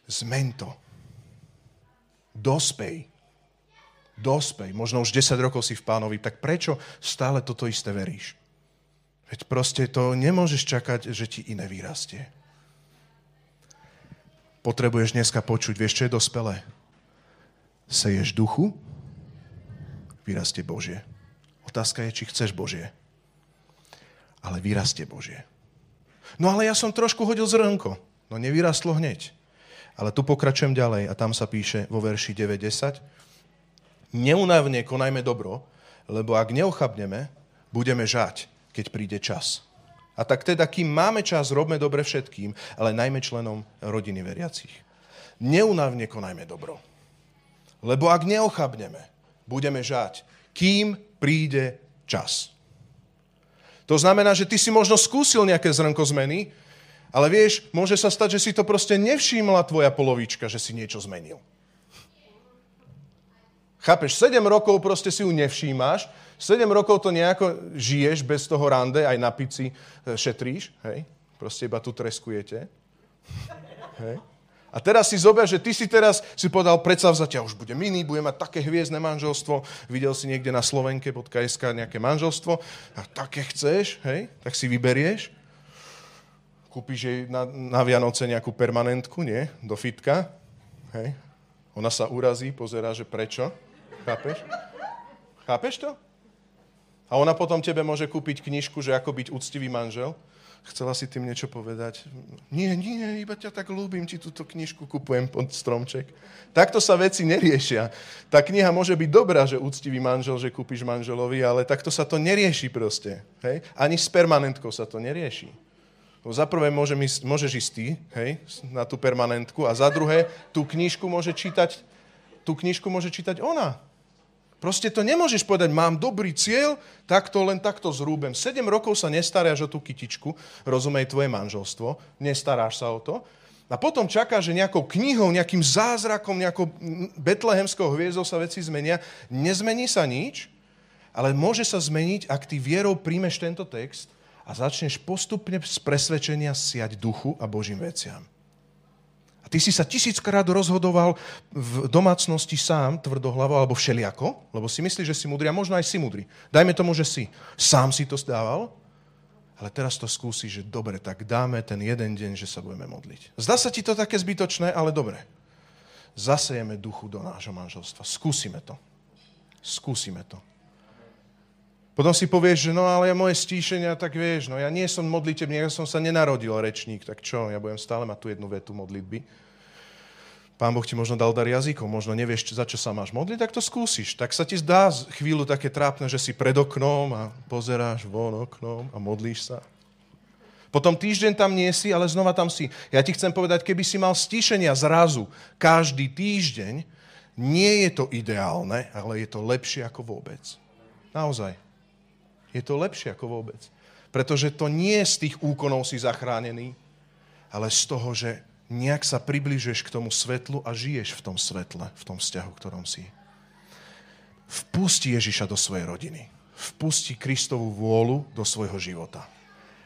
Zmeň to. Dospej. Dospej. Možno už 10 rokov si v pánovi, tak prečo stále toto isté veríš? Veď proste to nemôžeš čakať, že ti iné vyrastie potrebuješ dneska počuť. Vieš, čo je dospelé? Seješ duchu, vyrastie Božie. Otázka je, či chceš Božie. Ale vyrastie Božie. No ale ja som trošku hodil zrnko. No nevyrastlo hneď. Ale tu pokračujem ďalej a tam sa píše vo verši 9.10. Neunavne konajme dobro, lebo ak neochabneme, budeme žať, keď príde čas. A tak teda, kým máme čas, robme dobre všetkým, ale najmä členom rodiny veriacich. Neunavne konajme dobro. Lebo ak neochabneme, budeme žať, kým príde čas. To znamená, že ty si možno skúsil nejaké zrnko zmeny, ale vieš, môže sa stať, že si to proste nevšimla tvoja polovička, že si niečo zmenil. Chápeš, 7 rokov proste si ju nevšímáš, 7 rokov to nejako žiješ bez toho rande, aj na pici e, šetríš, hej? Proste iba tu treskujete. Hej? A teraz si zober, že ty si teraz si povedal predsavzatia, už bude mini, bude mať také hviezdne manželstvo, videl si niekde na Slovenke KSK nejaké manželstvo, a také chceš, hej, tak si vyberieš, kúpiš jej na, na Vianoce nejakú permanentku, nie, do fitka, hej, ona sa urazí, pozerá, že prečo, chápeš? Chápeš to? A ona potom tebe môže kúpiť knižku, že ako byť úctivý manžel. Chcela si tým niečo povedať? Nie, nie, iba ťa tak ľúbim, ti túto knižku kupujem pod stromček. Takto sa veci neriešia. Tá kniha môže byť dobrá, že úctivý manžel, že kúpiš manželovi, ale takto sa to nerieši proste. Hej? Ani s permanentkou sa to nerieši. No za prvé môže ísť, môžeš ísť ty, hej, na tú permanentku a za druhé tú knižku môže čítať, tú knižku môže čítať ona. Proste to nemôžeš povedať, mám dobrý cieľ, tak to len takto zrúbem. Sedem rokov sa nestaráš o tú kytičku, rozumej tvoje manželstvo, nestaráš sa o to. A potom čaká, že nejakou knihou, nejakým zázrakom, nejakou betlehemskou hviezdou sa veci zmenia. Nezmení sa nič, ale môže sa zmeniť, ak ty vierou príjmeš tento text a začneš postupne z presvedčenia siať duchu a Božím veciam. Ty si sa tisíckrát rozhodoval v domácnosti sám, tvrdohlavo, alebo všeliako, lebo si myslíš, že si mudrý a možno aj si mudrý. Dajme tomu, že si. Sám si to zdával, ale teraz to skúsi, že dobre, tak dáme ten jeden deň, že sa budeme modliť. Zdá sa ti to také zbytočné, ale dobre. zasejeme duchu do nášho manželstva. Skúsime to. Skúsime to. Potom si povieš, že no ale moje stíšenia, tak vieš, no ja nie som modlitebný, ja som sa nenarodil rečník, tak čo, ja budem stále mať tu jednu vetu modlitby. Pán Boh ti možno dal dar jazykov, možno nevieš, za čo sa máš modliť, tak to skúsiš. Tak sa ti zdá chvíľu také trápne, že si pred oknom a pozeráš von oknom a modlíš sa. Potom týždeň tam nie si, ale znova tam si. Ja ti chcem povedať, keby si mal stíšenia zrazu každý týždeň, nie je to ideálne, ale je to lepšie ako vôbec. Naozaj. Je to lepšie ako vôbec. Pretože to nie z tých úkonov si zachránený, ale z toho, že nejak sa približuješ k tomu svetlu a žiješ v tom svetle, v tom vzťahu, ktorom si. Vpusti Ježiša do svojej rodiny. Vpusti Kristovú vôľu do svojho života.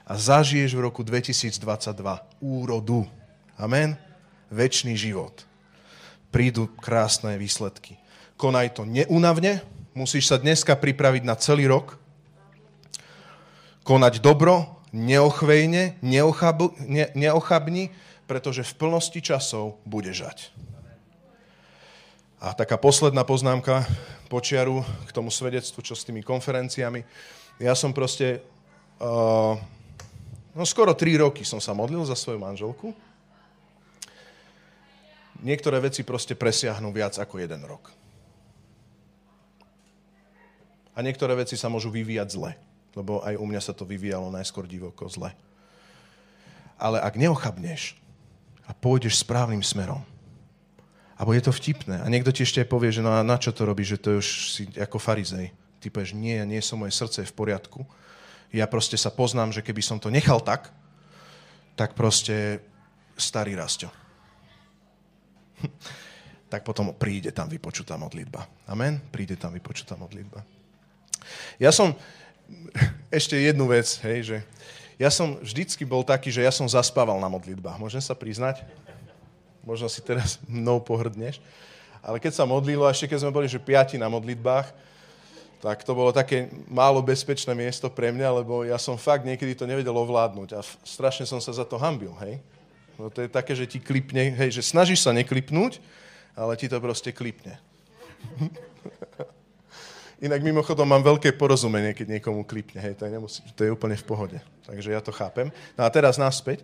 A zažiješ v roku 2022 úrodu. Amen? Večný život. Prídu krásne výsledky. Konaj to neunavne. Musíš sa dneska pripraviť na celý rok, konať dobro, neochvejne, neochab, ne, neochabni, pretože v plnosti časov bude žať. A taká posledná poznámka počiaru k tomu svedectvu, čo s tými konferenciami. Ja som proste, uh, no skoro tri roky som sa modlil za svoju manželku. Niektoré veci proste presiahnu viac ako jeden rok. A niektoré veci sa môžu vyvíjať zle lebo aj u mňa sa to vyvíjalo najskôr divoko, zle. Ale ak neochabneš a pôjdeš správnym smerom, alebo je to vtipné, a niekto ti ešte aj povie, že no a na čo to robíš, že to už si ako farizej. Ty povieš, nie, nie som, moje srdce je v poriadku. Ja proste sa poznám, že keby som to nechal tak, tak proste starý rasťo. tak potom príde tam vypočutá modlitba. Amen? Príde tam vypočutá modlitba. Ja som, ešte jednu vec, hej, že ja som vždycky bol taký, že ja som zaspával na modlitbách. Môžem sa priznať? Možno si teraz mnou pohrdneš. Ale keď sa modlilo, ešte keď sme boli, že piati na modlitbách, tak to bolo také málo bezpečné miesto pre mňa, lebo ja som fakt niekedy to nevedel ovládnuť a strašne som sa za to hambil, hej. No to je také, že ti klipne, hej, že snažíš sa neklipnúť, ale ti to proste klipne. Inak mimochodom mám veľké porozumenie, keď niekomu klipne, hej, to je, nemusí, to je úplne v pohode. Takže ja to chápem. No a teraz naspäť.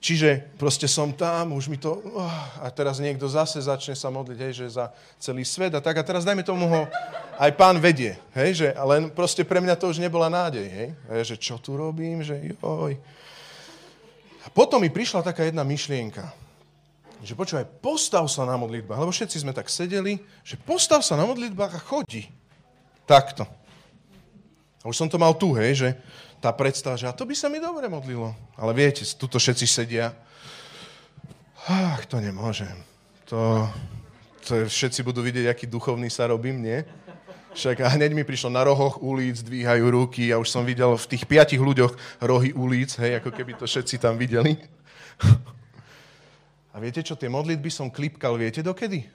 Čiže proste som tam, už mi to... Oh, a teraz niekto zase začne sa modliť, hej, že za celý svet a tak. A teraz dajme tomu ho aj pán vedie, hej, že, len proste pre mňa to už nebola nádej, hej. Ja, že čo tu robím, že joj. A potom mi prišla taká jedna myšlienka, že počúvaj, postav sa na modlitbách, lebo všetci sme tak sedeli, že postav sa na modlitbách a chodí. Takto. A už som to mal tu, hej, že tá predstava, že a to by sa mi dobre modlilo. Ale viete, tuto všetci sedia. Ach, to nemôžem. To, to všetci budú vidieť, aký duchovný sa robím, nie? Však a hneď mi prišlo na rohoch ulic, dvíhajú ruky a už som videl v tých piatich ľuďoch rohy ulic, hej, ako keby to všetci tam videli. A viete čo, tie modlitby som klipkal, viete dokedy?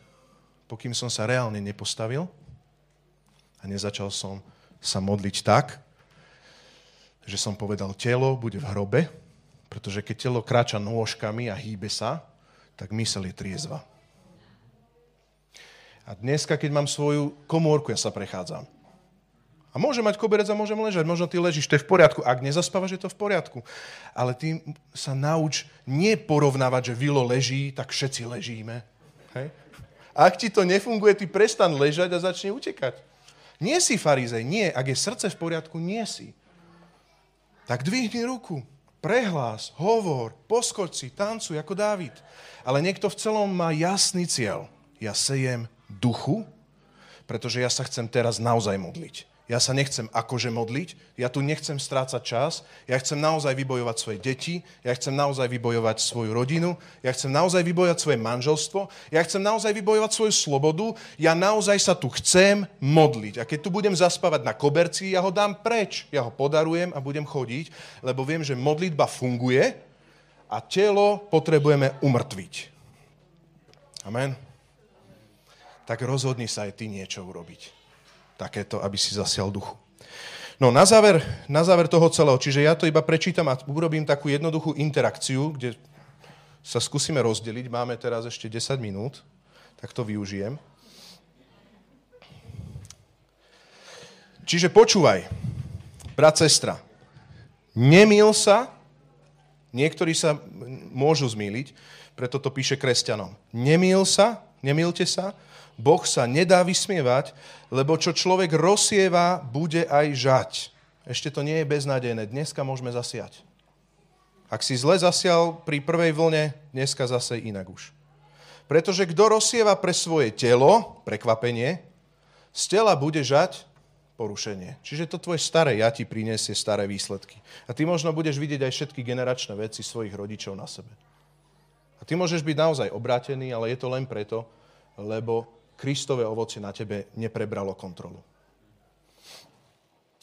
Pokým som sa reálne nepostavil a nezačal som sa modliť tak, že som povedal, telo bude v hrobe, pretože keď telo kráča nôžkami a hýbe sa, tak mysel je triezva. A dneska, keď mám svoju komórku, ja sa prechádzam. A môžem mať koberec a môžem ležať. Možno ty ležíš, to je v poriadku. Ak nezaspávaš, je to v poriadku. Ale ty sa nauč nie porovnávať, že Vilo leží, tak všetci ležíme. Hej? Ak ti to nefunguje, ty prestan ležať a začne utekať. Nie si farizej, nie. Ak je srdce v poriadku, nie si. Tak dvihni ruku, prehlás, hovor, poskoč si, tancuj ako Dávid. Ale niekto v celom má jasný cieľ. Ja sejem duchu, pretože ja sa chcem teraz naozaj modliť. Ja sa nechcem akože modliť, ja tu nechcem strácať čas, ja chcem naozaj vybojovať svoje deti, ja chcem naozaj vybojovať svoju rodinu, ja chcem naozaj vybojovať svoje manželstvo, ja chcem naozaj vybojovať svoju slobodu, ja naozaj sa tu chcem modliť. A keď tu budem zaspávať na koberci, ja ho dám preč, ja ho podarujem a budem chodiť, lebo viem, že modlitba funguje a telo potrebujeme umrtviť. Amen. Tak rozhodni sa aj ty niečo urobiť takéto, aby si zasial duchu. No na záver, na záver toho celého, čiže ja to iba prečítam a urobím takú jednoduchú interakciu, kde sa skúsime rozdeliť. Máme teraz ešte 10 minút, tak to využijem. Čiže počúvaj, brat, sestra, nemil sa, niektorí sa môžu zmýliť, preto to píše kresťanom. Nemil sa, nemilte sa, Boh sa nedá vysmievať, lebo čo človek rozsieva, bude aj žať. Ešte to nie je beznádejné. Dneska môžeme zasiať. Ak si zle zasial pri prvej vlne, dneska zase inak už. Pretože kto rozsieva pre svoje telo, prekvapenie, z tela bude žať porušenie. Čiže to tvoje staré ja ti prinesie staré výsledky. A ty možno budeš vidieť aj všetky generačné veci svojich rodičov na sebe. A ty môžeš byť naozaj obrátený, ale je to len preto, lebo Kristové ovocie na tebe neprebralo kontrolu.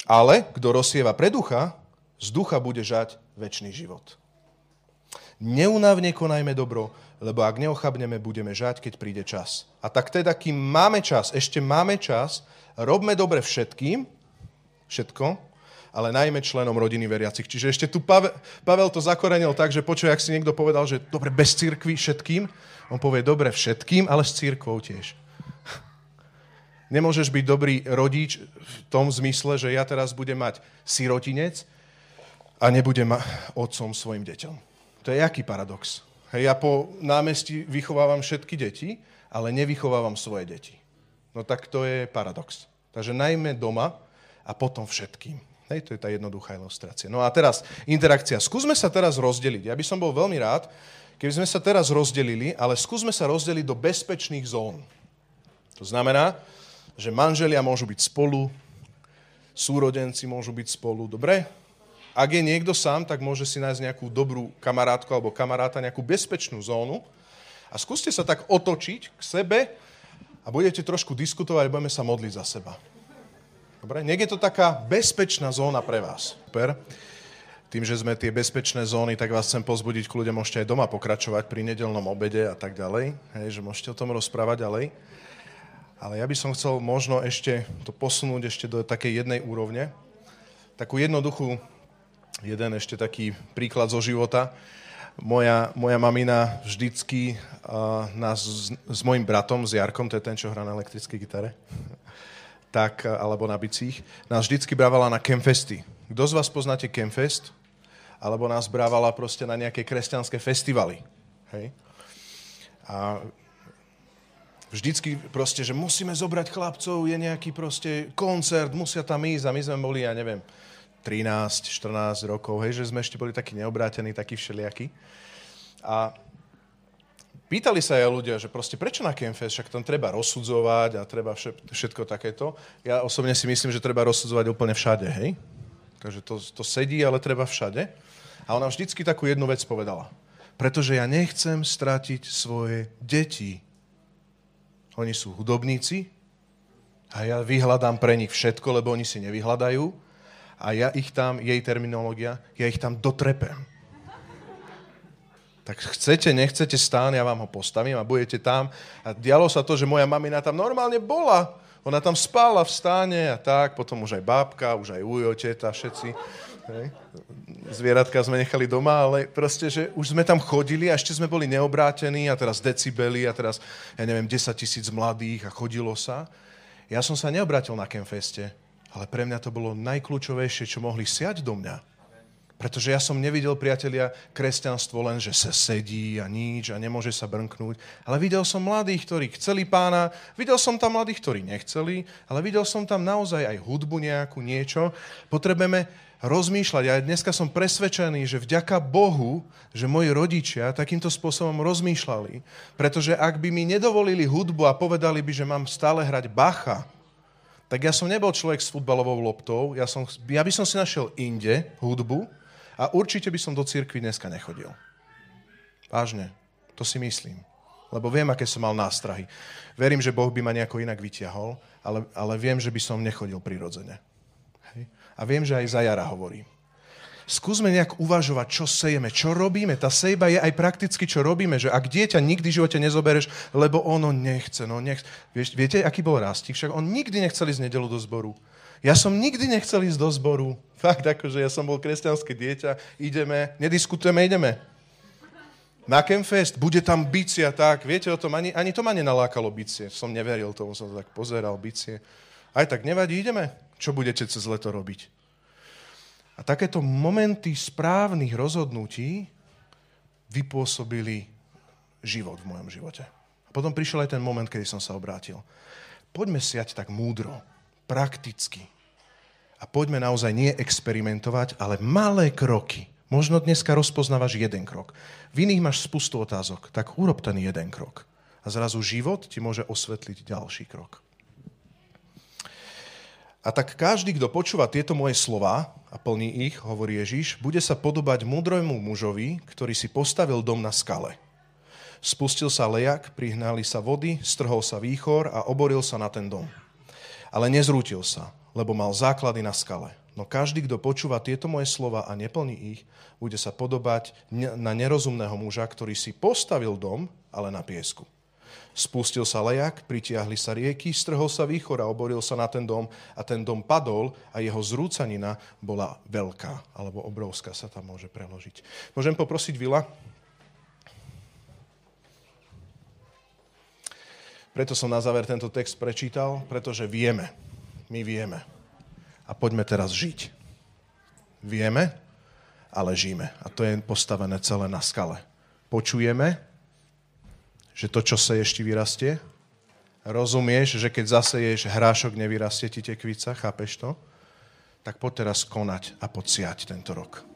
Ale kto rozsieva pre ducha, z ducha bude žať väčší život. Neunávne konajme dobro, lebo ak neochabneme, budeme žať, keď príde čas. A tak teda, kým máme čas, ešte máme čas, robme dobre všetkým, všetko, ale najmä členom rodiny veriacich. Čiže ešte tu Pavel, Pavel to zakorenil tak, že počuje, ak si niekto povedal, že dobre, bez církvy všetkým, on povie dobre všetkým, ale s církvou tiež. Nemôžeš byť dobrý rodič v tom zmysle, že ja teraz budem mať sirotinec a nebudem otcom svojim deťom. To je jaký paradox? Hej, ja po námestí vychovávam všetky deti, ale nevychovávam svoje deti. No tak to je paradox. Takže najmä doma a potom všetkým. Hej, to je tá jednoduchá ilustrácia. No a teraz interakcia. Skúsme sa teraz rozdeliť. Ja by som bol veľmi rád, keby sme sa teraz rozdelili, ale skúsme sa rozdeliť do bezpečných zón. To znamená, že manželia môžu byť spolu, súrodenci môžu byť spolu, dobre? Ak je niekto sám, tak môže si nájsť nejakú dobrú kamarátku alebo kamaráta, nejakú bezpečnú zónu a skúste sa tak otočiť k sebe a budete trošku diskutovať a budeme sa modliť za seba. Dobre? Nech je to taká bezpečná zóna pre vás. Super. Tým, že sme tie bezpečné zóny, tak vás chcem pozbudiť, k ľuďom môžete aj doma pokračovať pri nedelnom obede a tak ďalej. Hej, že môžete o tom rozprávať ďalej. Ale ja by som chcel možno ešte to posunúť ešte do takej jednej úrovne. Takú jednoduchú, jeden ešte taký príklad zo života. Moja, moja mamina vždycky uh, nás s, s mojim bratom, s Jarkom, to je ten, čo hrá na elektrickej gitare, tak, alebo na bicích, nás vždycky brávala na Campfesty. Kto z vás poznáte Campfest? Alebo nás brávala proste na nejaké kresťanské festivaly. Hej? A vždycky proste, že musíme zobrať chlapcov, je nejaký proste koncert, musia tam ísť a my sme boli, ja neviem, 13, 14 rokov, hej, že sme ešte boli takí neobrátení, takí všelijakí. A pýtali sa aj ľudia, že proste prečo na Campfest, však tam treba rozsudzovať a treba všetko takéto. Ja osobne si myslím, že treba rozsudzovať úplne všade, hej. Takže to, to sedí, ale treba všade. A ona vždycky takú jednu vec povedala. Pretože ja nechcem stratiť svoje deti oni sú hudobníci a ja vyhľadám pre nich všetko, lebo oni si nevyhľadajú a ja ich tam, jej terminológia, ja ich tam dotrepem. Tak chcete, nechcete stán, ja vám ho postavím a budete tam. A dialo sa to, že moja mamina tam normálne bola. Ona tam spala v stáne a tak, potom už aj bábka, už aj ujo, teta, všetci. Hej. Zvieratka sme nechali doma, ale proste, že už sme tam chodili a ešte sme boli neobrátení a teraz decibeli a teraz, ja neviem, 10 tisíc mladých a chodilo sa. Ja som sa neobrátil na Kemfeste, ale pre mňa to bolo najkľúčovejšie, čo mohli siať do mňa. Pretože ja som nevidel, priatelia, kresťanstvo len, že sa sedí a nič a nemôže sa brnknúť. Ale videl som mladých, ktorí chceli pána, videl som tam mladých, ktorí nechceli, ale videl som tam naozaj aj hudbu nejakú, niečo. Potrebujeme rozmýšľať. A dneska som presvedčený, že vďaka Bohu, že moji rodičia takýmto spôsobom rozmýšľali. Pretože ak by mi nedovolili hudbu a povedali by, že mám stále hrať Bacha, tak ja som nebol človek s futbalovou loptou, ja, som, ja by som si našiel inde hudbu a určite by som do cirkvi dneska nechodil. Vážne, to si myslím. Lebo viem, aké som mal nástrahy. Verím, že Boh by ma nejako inak vyťahol, ale, ale viem, že by som nechodil prirodzene. A viem, že aj za jara hovorí. Skúsme nejak uvažovať, čo sejeme, čo robíme. Tá sejba je aj prakticky, čo robíme, že ak dieťa nikdy v živote nezobereš, lebo ono nechce. No nech... Vieš, viete, aký bol Rastík? Však on nikdy nechcel ísť nedelu do zboru. Ja som nikdy nechcel ísť do zboru. Fakt, akože ja som bol kresťanské dieťa. Ideme, nediskutujeme, ideme. Na Campfest, bude tam bicia, tak, viete o tom, ani, ani to ma nenalákalo bicie. Som neveril tomu, som tak pozeral, bicie. Aj tak nevadí, ideme. Čo budete cez leto robiť? A takéto momenty správnych rozhodnutí vypôsobili život v mojom živote. A potom prišiel aj ten moment, kedy som sa obrátil. Poďme siať tak múdro, prakticky. A poďme naozaj nie experimentovať, ale malé kroky Možno dneska rozpoznávaš jeden krok. V iných máš spustu otázok. Tak urob ten jeden krok. A zrazu život ti môže osvetliť ďalší krok. A tak každý, kto počúva tieto moje slova a plní ich, hovorí Ježiš, bude sa podobať múdrojmu mužovi, ktorý si postavil dom na skale. Spustil sa lejak, prihnali sa vody, strhol sa výchor a oboril sa na ten dom. Ale nezrútil sa, lebo mal základy na skale. No každý, kto počúva tieto moje slova a neplní ich, bude sa podobať na nerozumného muža, ktorý si postavil dom, ale na piesku. Spustil sa lejak, pritiahli sa rieky, strhol sa výchor a oboril sa na ten dom a ten dom padol a jeho zrúcanina bola veľká, alebo obrovská sa tam môže preložiť. Môžem poprosiť Vila? Preto som na záver tento text prečítal, pretože vieme, my vieme, a poďme teraz žiť. Vieme, ale žijeme. A to je postavené celé na skale. Počujeme, že to, čo sa ešte vyrastie, rozumieš, že keď zaseješ hrášok, nevyrastie ti tekvica, chápeš to? Tak poď teraz konať a podsiať tento rok.